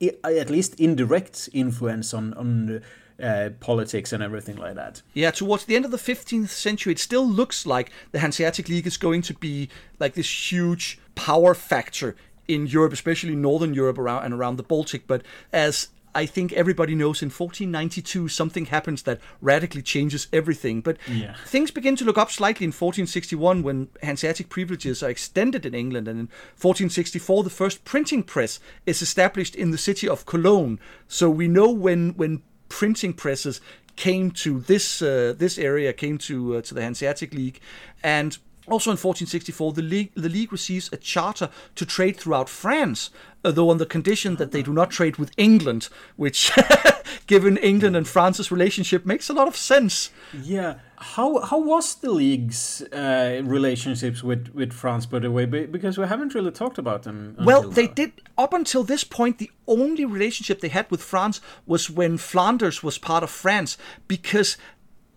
at least indirect influence on on uh, politics and everything like that. Yeah, towards the end of the 15th century, it still looks like the Hanseatic League is going to be like this huge power factor in Europe, especially Northern Europe around and around the Baltic. But as I think everybody knows, in 1492, something happens that radically changes everything. But Yeah. things begin to look up slightly in 1461 when Hanseatic privileges are extended in England. And in 1464, the first printing press is established in the city of Cologne. So we know when, when printing presses came to this uh, this area, came to uh, to the Hanseatic League, and also in 1464, the league the league receives a charter to trade throughout France, uh, though on the condition that they do not trade with England, which, (laughs) given England and France's relationship, makes a lot of sense. Yeah. How how was the league's uh, relationships with, with France, by the way? Because we haven't really talked about them. Well, they now. did up until this point. The only relationship they had with France was when Flanders was part of France, because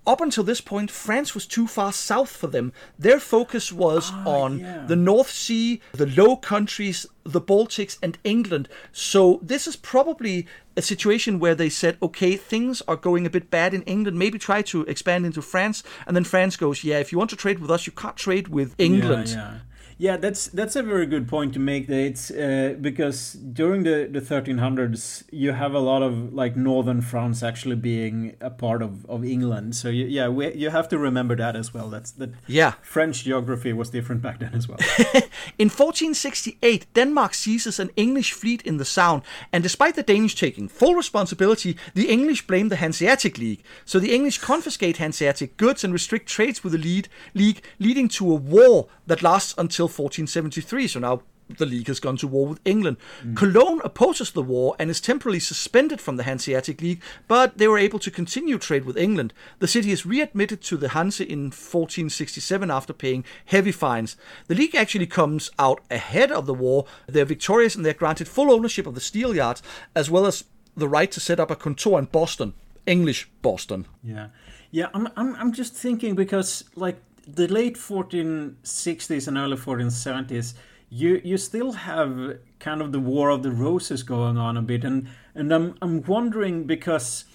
up until this point, France was too far south for them. Their focus was ah, on yeah. the North Sea, the Low Countries, the Baltics, and England. So this is probably a situation where they said, okay, things are going a bit bad in England. Maybe try to expand into France. And then France goes, yeah, if you want to trade with us, you can't trade with England. Yeah, yeah. Yeah, that's that's a very good point to make. That it's uh, because during the the 1300s, you have a lot of like northern France actually being a part of, of England. So you, yeah, we, you have to remember that as well. That's that. Yeah. French geography was different back then as well. (laughs) In 1468, Denmark seizes an English fleet in the Sound, and despite the Danish taking full responsibility, the English blame the Hanseatic League. So the English confiscate Hanseatic goods and restrict trades with the lead, League, leading to a war that lasts until 1473. So now the League has gone to war with England. Mm. Cologne opposes the war and is temporarily suspended from the Hanseatic League, but they were able to continue trade with England. The city is readmitted to the Hanse in 1467 after paying heavy fines. The League actually comes out ahead of the war. They're victorious and they're granted full ownership of the steel yards, as well as the right to set up a kontor in Boston, English Boston. Yeah, yeah. I'm, I'm, I'm just thinking because like the late 1460s and early 1470s, you you still have kind of the War of the Roses going on a bit, and and I'm I'm wondering because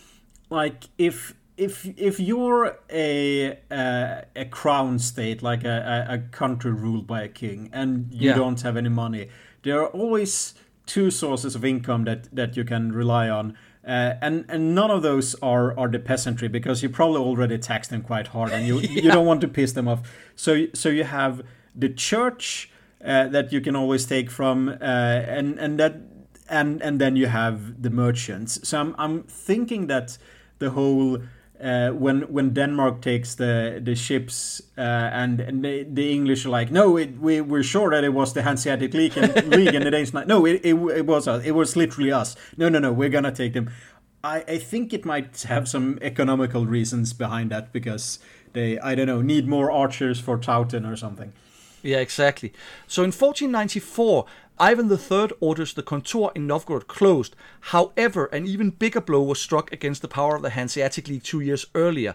like if if if you're a uh, a crown state, like a, a, country ruled by a king, and you yeah. don't have any money, there are always two sources of income that that you can rely on. Uh, and and none of those are are the peasantry because you probably already tax them quite hard and you yeah. (laughs) you don't want to piss them off. So so you have the church uh, that you can always take from, uh, and and that and and then you have the merchants. So I'm I'm thinking that the whole uh, when when Denmark takes the the ships uh, and and the, the English are like no it, we we're sure that it was the Hanseatic League and, (laughs) League and the Danes like no it, it, it was us. It was literally us. No no no we're gonna take them. I, I think it might have some economical reasons behind that because they I don't know need more archers for Towton or something. Yeah exactly. So in 1494 Ivan III orders the kontor in Novgorod closed. However, an even bigger blow was struck against the power of the Hanseatic League two years earlier.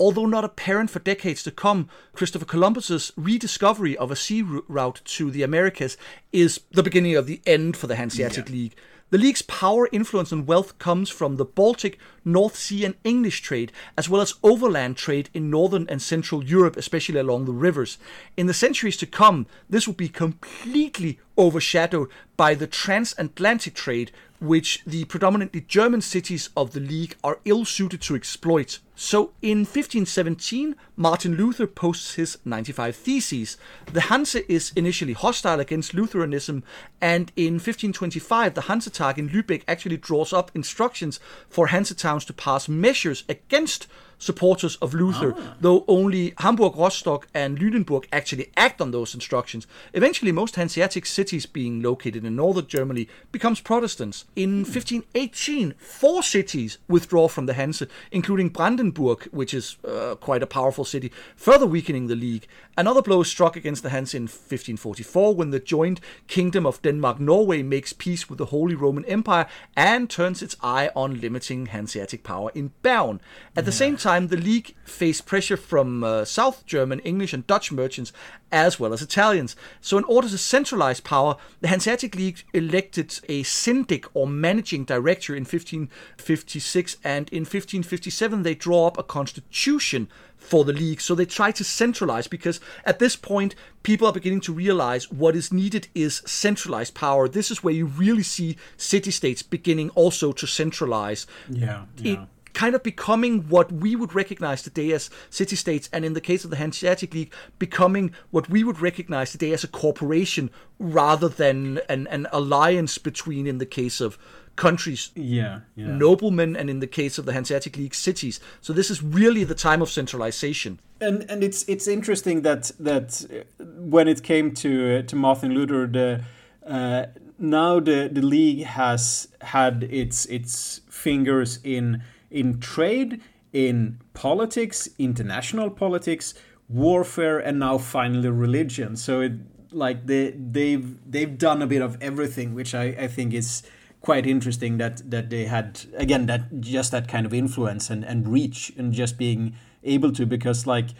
Although not apparent for decades to come, Christopher Columbus's rediscovery of a sea route to the Americas is the beginning of the end for the Hanseatic yeah. League. The League's power, influence, and wealth comes from the Baltic, North Sea, and English trade, as well as overland trade in northern and central Europe, especially along the rivers. In the centuries to come, this will be completely overshadowed by the transatlantic trade, which the predominantly German cities of the League are ill suited to exploit. So in 1517, Martin Luther posts his 95 Theses. The Hanse is initially hostile against Lutheranism, and in 1525, the Hansetag in Lübeck actually draws up instructions for Hanse towns to pass measures against supporters of Luther, ah. though only Hamburg, Rostock, and Lüneburg actually act on those instructions. Eventually, most Hanseatic cities being located in northern Germany becomes Protestants. In 1518, four cities withdraw from the Hanse, including Brandenburg, which is uh, quite a powerful city, further weakening the League. Another blow is struck against the Hanse in 1544 when the joint Kingdom of Denmark-Norway makes peace with the Holy Roman Empire and turns its eye on limiting Hanseatic power in Bergen. At the same time, time, the League faced pressure from uh, South German, English, and Dutch merchants, as well as Italians. So, in order to centralize power, the Hanseatic League elected a syndic or managing director in 1556, and in 1557 they draw up a constitution for the league. So they try to centralize because at this point, people are beginning to realize what is needed is centralized power. This is where you really see city states beginning also to centralize. Yeah. yeah. It, kind of becoming what we would recognize today as city states, and in the case of the Hanseatic League, becoming what we would recognize today as a corporation rather than an, an alliance between, in the case of countries, yeah, yeah, noblemen, and in the case of the Hanseatic League, cities. So this is really the time of centralization. And and it's it's interesting that that when it came to uh, to Martin Luther, the uh, now the the league has had its its fingers in in trade, in politics, international politics, warfare, and now finally religion. So it like they they've they've done a bit of everything, which I, I think is quite interesting that that they had again that just that kind of influence and, and reach and just being able to because like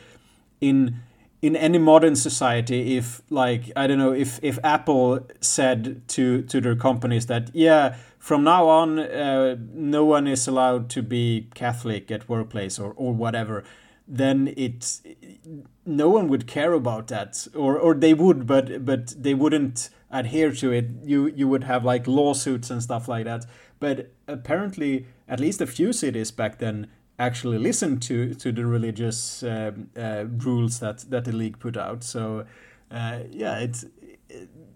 in in any modern society if like i don't know if if apple said to to their companies that yeah from now on, uh, no one is allowed to be Catholic at workplace or, or whatever, then it's no one would care about that, or or they would, but but they wouldn't adhere to it. You you would have like lawsuits and stuff like that. But apparently, at least a few cities back then actually listened to to the religious uh, uh, rules that that the league put out. So uh, yeah, it's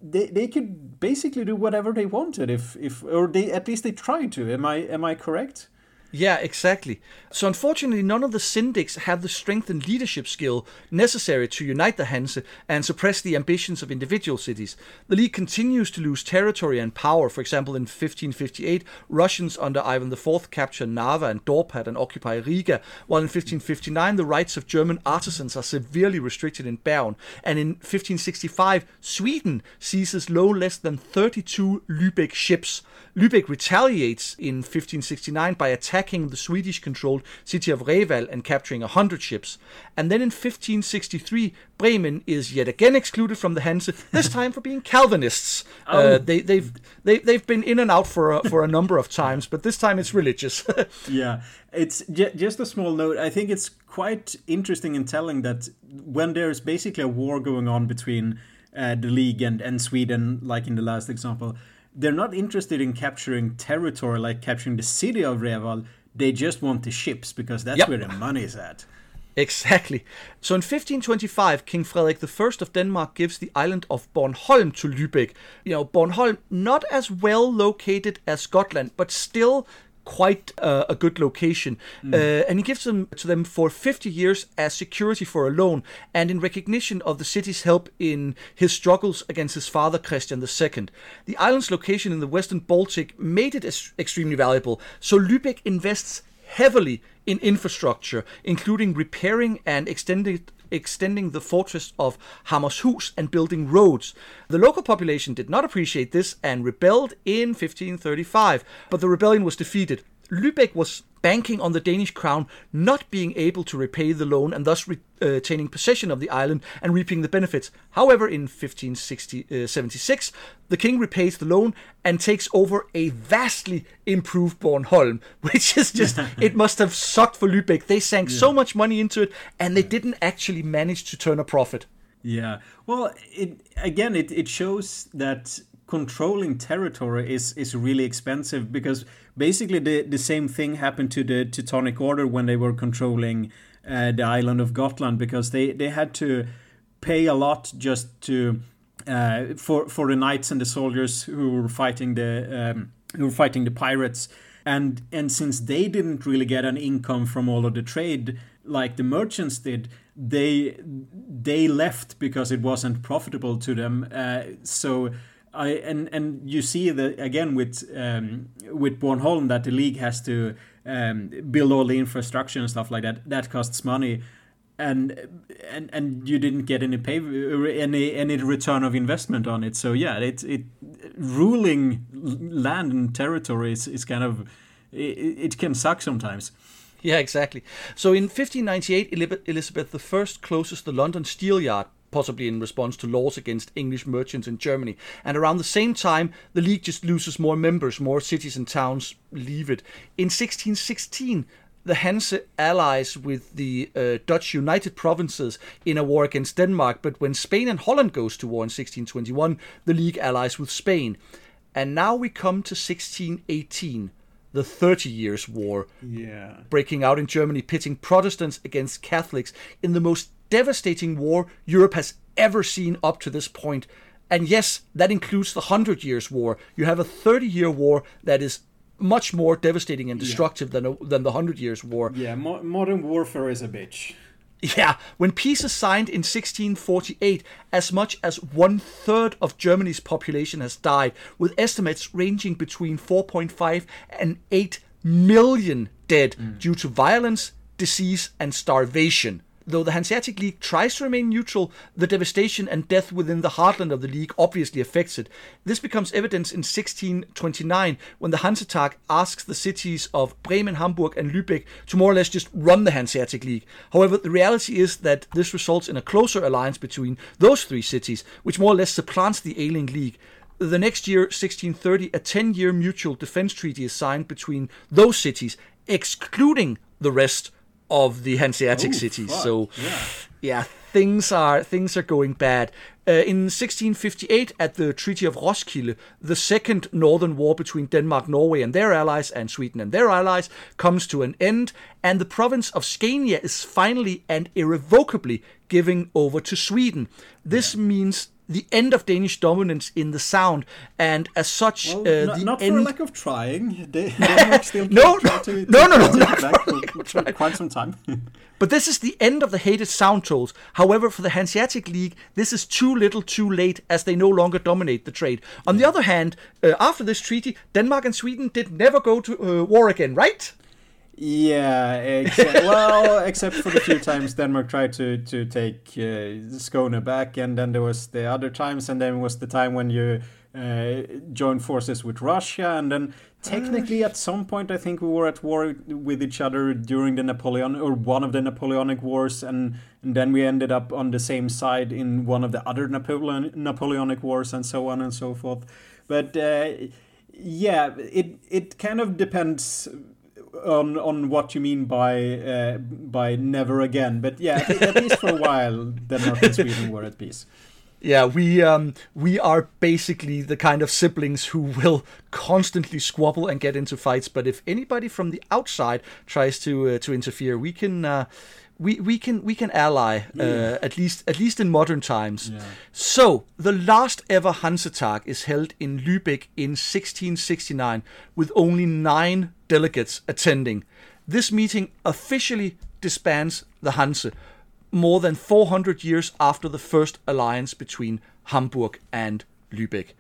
they they could basically do whatever they wanted if if or they at least they tried to. Am I am I correct? Yeah, exactly. So unfortunately, none of the syndics have the strength and leadership skill necessary to unite the Hanse and suppress the ambitions of individual cities. The League continues to lose territory and power. For example, in 1558, Russians under Ivan IV capture Narva and Dorpat and occupy Riga, while in 1559 the rights of German artisans are severely restricted in Bern. And in 1565, Sweden seizes no less than 32 Lübeck ships. Lübeck retaliates in 1569 by attacking the Swedish controlled city of Reval and capturing 100 ships. And then in 1563, Bremen is yet again excluded from the Hanse, this (laughs) time for being Calvinists. Uh, oh. Uh, they, they've, they, they've been in and out for a, for a number of times, but this time it's religious. (laughs) yeah, it's j- just a small note. I think it's quite interesting and telling that when there's basically a war going on between uh, the league and, and Sweden, like in the last example, they're not interested in capturing territory like capturing the city of Reval. They just want the ships because that's yep. where the money is at. (laughs) Exactly. So in 1525, King Frederick I of Denmark gives the island of Bornholm to Lübeck. You know, Bornholm not as well located as Gotland, but still quite uh, a good location. Mm. Uh, and he gives them to them for 50 years as security for a loan and in recognition of the city's help in his struggles against his father Christian II. The island's location in the western Baltic made it extremely valuable, so Lübeck invests heavily in infrastructure, including repairing and extending extending the fortress of Hammershus and building roads. The local population did not appreciate this and rebelled in 1535, but the rebellion was defeated. Lübeck was banking on the Danish crown not being able to repay the loan and thus retaining possession of the island and reaping the benefits. However, in 1576, uh, the king repays the loan and takes over a vastly improved Bornholm, (laughs) which is just, (laughs) it must have sucked for Lübeck. They sank yeah. so much money into it and they didn't actually manage to turn a profit. Yeah. Well, it, again, it, it shows that controlling territory is is really expensive because basically the the same thing happened to the Teutonic Order when they were controlling uh, the island of Gotland because they they had to pay a lot just to uh, for for the knights and the soldiers who were fighting the um, who were fighting the pirates. And and since they didn't really get an income from all of the trade like the merchants did they they left because it wasn't profitable to them uh, so I and and you see that again with um, with Bornholm that the league has to um, build all the infrastructure and stuff like that. That costs money, and and and you didn't get any pay any any return of investment on it. So yeah, it it ruling land and territory is, is kind of it, it can suck sometimes. Yeah, exactly. So in 1598, Elizabeth I closes the London Steel Yard possibly in response to laws against English merchants in Germany. And around the same time, the League just loses more members, more cities and towns leave it. In 1616, the Hanse allies with the uh, Dutch United Provinces in a war against Denmark, but when Spain and Holland goes to war in 1621, the League allies with Spain. And now we come to 1618 the Thirty Years' War, yeah. breaking out in Germany, pitting Protestants against Catholics in the most devastating war Europe has ever seen up to this point. And yes, that includes the Hundred Years' War. You have a 30 year war that is much more devastating and destructive yeah. than, than the Hundred Years' War. Yeah, mo- modern warfare is a bitch. Yeah, when peace is signed in 1648, as much as one third of Germany's population has died, with estimates ranging between 4.5 and 8 million dead mm. due to violence, disease, and starvation. Though the Hanseatic League tries to remain neutral, the devastation and death within the heartland of the League obviously affects it. This becomes evidence in 1629 when the Hanseatic asks the cities of Bremen, Hamburg, and Lübeck to more or less just run the Hanseatic League. However, the reality is that this results in a closer alliance between those three cities, which more or less supplants the ailing League. The next year, 1630, a 10 year mutual defense treaty is signed between those cities, excluding the rest of the Hanseatic Ooh, cities. Fuck. So, yeah. yeah. things are things are going bad. Uh, in 1658, at the Treaty of Roskilde, the second northern war between Denmark, Norway, and their allies, and Sweden and their allies, comes to an end, and the province of Scania is finally and irrevocably given over to Sweden. This yeah. means the end of Danish dominance in the Sound, and as such, well, uh, not, not end... for lack of trying. (laughs) They, still no, no, to, no, no, no, to not back for, for quite some time. (laughs) but this is the end of the hated Sound tolls. However, for the Hanseatic League, this is too little, too late, as they no longer dominate the trade. On the other hand, uh, after this treaty, Denmark and Sweden did never go to uh, war again, right? Yeah, except, (laughs) well, except for the few times Denmark tried to to take uh, Skåne back, and then there was the other times, and then was the time when you uh, joined forces with Russia, and then technically at some point I think we were at war with each other during the Napoleon or one of the Napoleonic Wars, and, and then we ended up on the same side in one of the other Napoleon Napoleonic Wars, and so on and so forth. But uh, yeah, it it kind of depends on on what you mean by uh, by never again. But yeah, at least for a while, Denmark and Sweden were at peace. Yeah, we um we are basically the kind of siblings who will constantly squabble and get into fights. But if anybody from the outside tries to uh, to interfere, we can. Uh, we, we can we can ally uh, at least at least in modern times. Yeah. So the last ever Hansetag is held in Lübeck in 1669 with only nine delegates attending. This meeting officially disbands the Hanse, more than 400 years after the first alliance between Hamburg and Lübeck.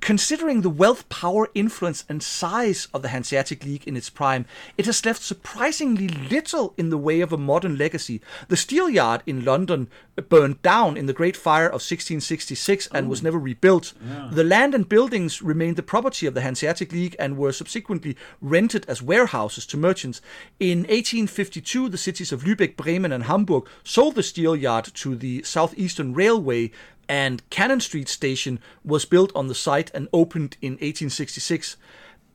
Considering the wealth, power, influence, and size of the Hanseatic League in its prime, it has left surprisingly little in the way of a modern legacy. The steel yard in London burned down in the Great Fire of 1666 and Ooh. was never rebuilt. Yeah. The land and buildings remained the property of the Hanseatic League and were subsequently rented as warehouses to merchants. In 1852, the cities of Lübeck, Bremen, and Hamburg sold the steel yard to the Southeastern Railway and Cannon Street Station was built on the site and opened in 1866.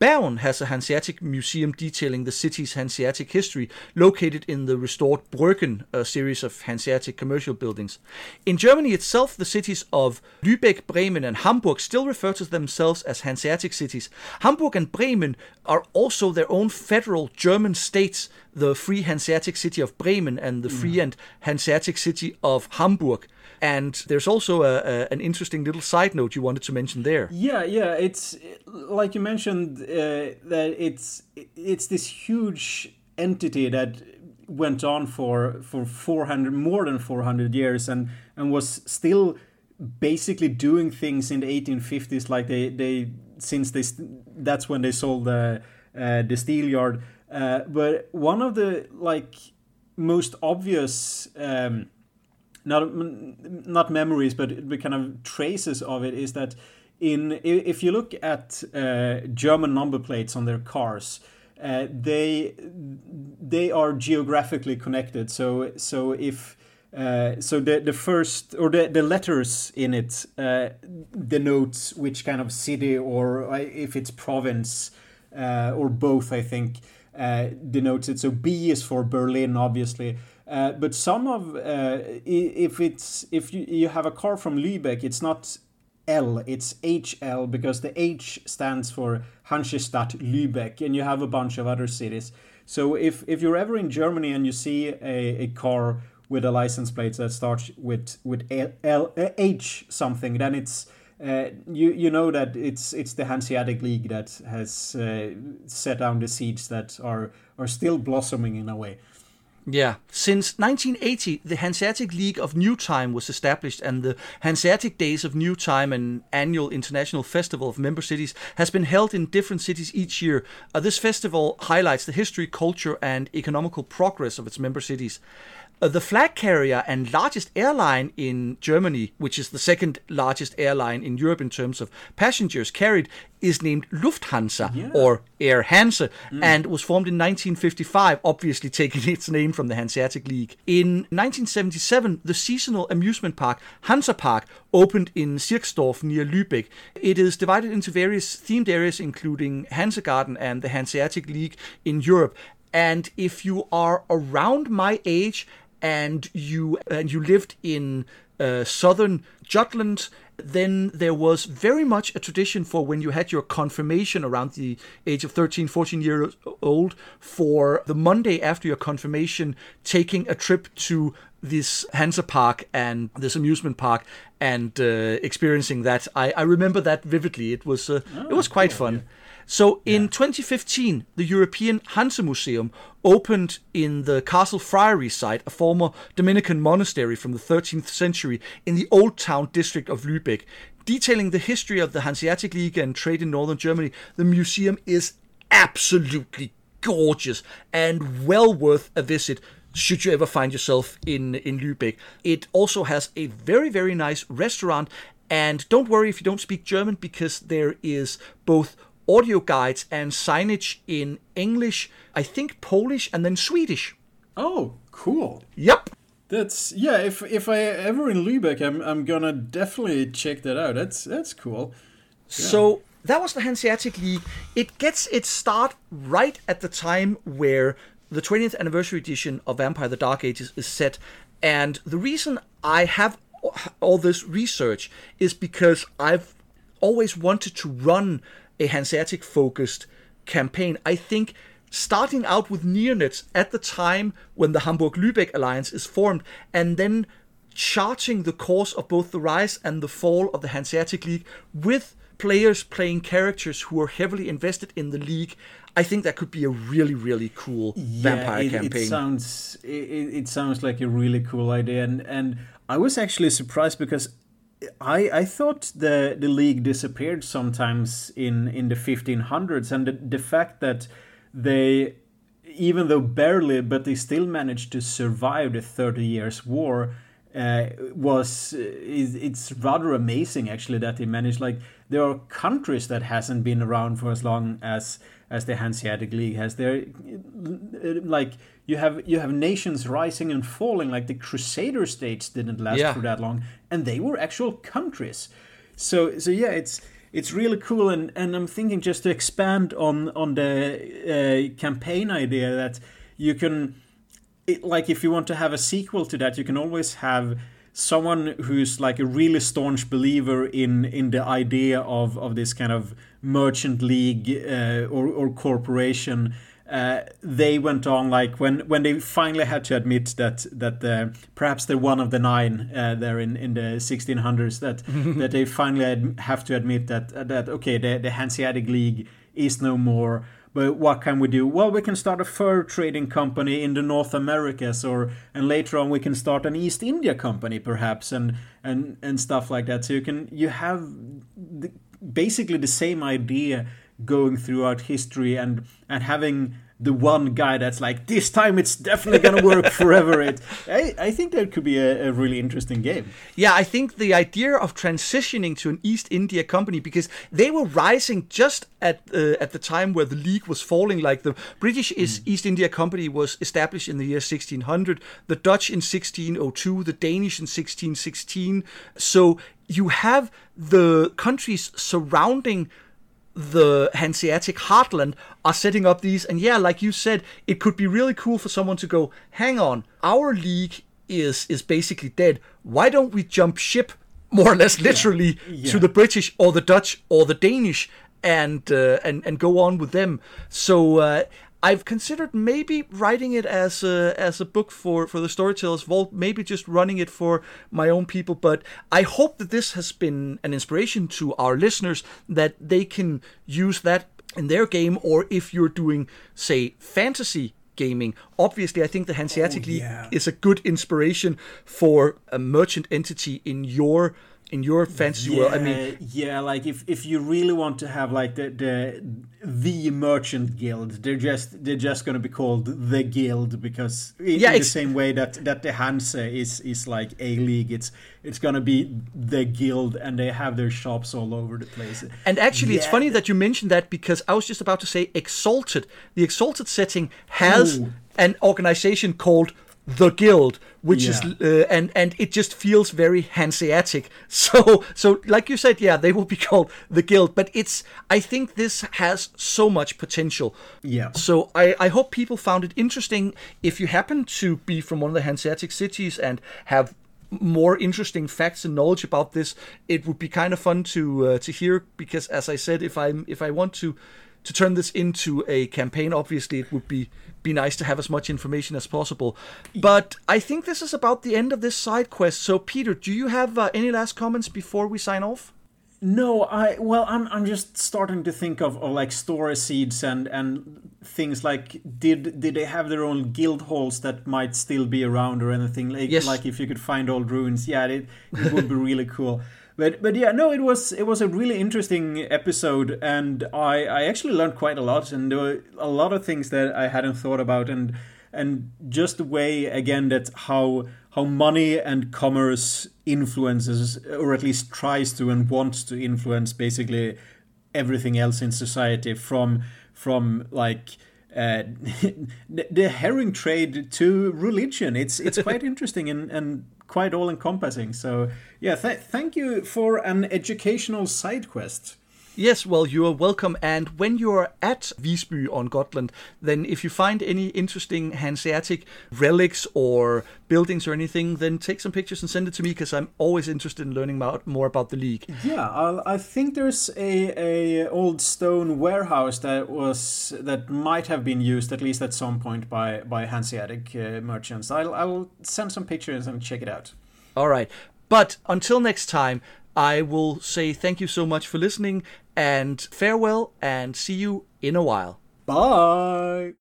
Bergen has a Hanseatic museum detailing the city's Hanseatic history, located in the restored Bryggen, a series of Hanseatic commercial buildings. In Germany itself, the cities of Lübeck, Bremen, and Hamburg still refer to themselves as Hanseatic cities. Hamburg and Bremen are also their own federal German states, the Free Hanseatic city of Bremen and the mm. Free and Hanseatic city of Hamburg. And there's also a, a, an interesting little side note you wanted to mention there. Yeah, yeah, it's like you mentioned uh, that it's it's this huge entity that went on for for 400 more than 400 years and and was still basically doing things in the 1850s like they they since they that's when they sold the uh, the steel yard uh, but one of the like most obvious um, not not memories, but the kind of traces of it is that in if you look at uh, German number plates on their cars, uh, they they are geographically connected. So so if uh, so the the first or the, the letters in it uh, denotes which kind of city or uh, if it's province uh, or both. I think denotes it. So B is for Berlin, obviously. Uh, but some of uh, if it's if you, you have a car from Lübeck, it's not L, it's HL because the H stands for Hansestadt Lübeck, and you have a bunch of other cities. So if if you're ever in Germany and you see a, a car with a license plate that starts with with L, L uh, H something, then it's uh, you you know that it's it's the Hanseatic League that has uh, set down the seeds that are are still blossoming in a way. Yeah. Since 1980, the Hanseatic League of New Time was established, and the Hanseatic Days of New Time, an annual international festival of member cities, has been held in different cities each year. Uh, this festival highlights the history, culture, and economical progress of its member cities. Uh, the flag carrier and largest airline in Germany, which is the second largest airline in Europe in terms of passengers carried, is named Lufthansa yeah. or Air Hansa mm. and was formed in 1955, obviously taking (laughs) its name from the Hanseatic League. In 1977, the seasonal amusement park Hansa Park opened in Sierksdorf near Lübeck. It is divided into various themed areas, including Hansa Garden and the Hanseatic League in Europe. And if you are around my age and you and you lived in uh, southern Jutland, then there was very much a tradition for when you had your confirmation around the age of 13, 14 years old, for the Monday after your confirmation, taking a trip to this Hansa Park and this amusement park and uh, experiencing that. I, I remember that vividly. It was uh, oh, it was quite cool, fun. Yeah. So in yeah. 2015, the European Hansa Museum opened in the Castle Friary site, a former Dominican monastery from the 13th century in the Old Town district of Lübeck. Detailing the history of the Hanseatic League and trade in northern Germany, the museum is absolutely gorgeous and well worth a visit should you ever find yourself in in Lübeck. It also has a very very nice restaurant And don't worry if you don't speak German because there is both audio guides and signage in English, I think Polish, and then Swedish. Oh, cool. Yep. That's yeah. If if I ever in Lübeck, I'm I'm gonna definitely check that out. That's that's cool. Yeah. So that was the Hanseatic League. It gets its start right at the time where the 20th anniversary edition of Vampire: The Dark Ages is set, and the reason I have all this research is because I've always wanted to run a Hanseatic focused campaign. I think starting out with neonates at the time when the Hamburg Lübeck alliance is formed, and then charting the course of both the rise and the fall of the Hanseatic League with players playing characters who are heavily invested in the league. I think that could be a really, really cool yeah, vampire it, campaign. It sounds it, it sounds like a really cool idea, and and I was actually surprised because I I thought the the league disappeared sometimes in in the 1500s, and the, the fact that they even though barely, but they still managed to survive the Thirty Years' War. Uh, was it's rather amazing actually that they managed like there are countries that hasn't been around for as long as as the Hanseatic League has there like you have you have nations rising and falling like the Crusader states didn't last yeah. for that long and they were actual countries so so yeah it's it's really cool and, and i'm thinking just to expand on on the uh, campaign idea that you can it, like if you want to have a sequel to that you can always have someone who's like a really staunch believer in in the idea of of this kind of merchant league uh, or, or corporation uh, they went on like when when they finally had to admit that that uh, perhaps they're one of the nine uh, there in, in the 1600s that (laughs) that they finally ad- have to admit that that okay the the Hanseatic League is no more. But what can we do? Well, we can start a fur trading company in the North Americas, or and later on we can start an East India company, perhaps, and and and stuff like that. So you can you have the, basically the same idea going throughout history and and having the one guy that's like this time it's definitely gonna work (laughs) forever. It I, I think that could be a, a, really interesting game. Yeah i think the idea of transitioning to an east india company because they were rising just at uh, at the time where the league was falling like the british mm. east india company was established in the year 1600 the dutch in 1602 the danish in 1616 so you have the countries surrounding the Hanseatic heartland are setting up these. And yeah, like you said, it could be really cool for someone to go, hang on, our league is is basically dead. Why don't we jump ship more or less literally yeah. Yeah. to the British or the Dutch or the Danish and uh, and and go on with them? So uh, I've considered maybe writing it as a as a book for for the Storytellers Vault, maybe just running it for my own people. But I hope that this has been an inspiration to our listeners that they can use that in their game, or if you're doing, say, fantasy gaming. Obviously, I think the Hanseatic oh, yeah. League is a good inspiration for a merchant entity in your in your fantasy yeah, world. I mean, yeah, like if if you really want to have like the the the merchant guild, they're just they're just going to be called the guild because in, yeah, in the same way that that the Hanse is is like a league, it's it's going to be the guild, and they have their shops all over the place. And actually, yeah. it's funny that you mentioned that because I was just about to say Exalted. The Exalted setting has Ooh. an organization called the guild which yeah. is uh, and and it just feels very hanseatic. (laughs) So so like you said yeah they will be (laughs) called the guild but it's i think this has so much potential. Yeah. So i i hope people found it interesting. If you happen to be from one of the hanseatic cities and have more interesting facts and knowledge about this it would be kind of fun to uh, to hear because as i said if i'm if i want to to turn this into a campaign obviously it would be be nice to have as much information as possible. But I think this is about the end of this side quest. So, Peter, do you have uh, any last comments before we sign off? No, I well, I'm I'm just starting to think of, of like story seeds and and things like did did they have their own guild halls that might still be around or anything like yes. like if you could find old ruins, yeah, it it would be (laughs) really cool but but yeah no it was it was a really interesting episode and i i actually learned quite a lot and there were a lot of things that i hadn't thought about and and just the way again that how how money and commerce influences, or at least tries to and wants to influence, basically everything else in society from from like uh, (laughs) the herring trade to religion. It's it's quite (laughs) interesting and, and quite all encompassing. So yeah, th- thank you for an educational side quest. Yes, well, you are welcome. And when you're at Visby on Gotland, then if you find any interesting Hanseatic relics or buildings or anything, then take some pictures and send it to me because I'm always interested in learning about, more about the league. Yeah, I'll, i think there's a, a old stone warehouse that was that might have been used at least at some point by by Hanseatic uh, merchants. I'll I'll send some pictures and check it out. All right. But until next time, I will say thank you so much for listening and farewell and see you in a while. Bye.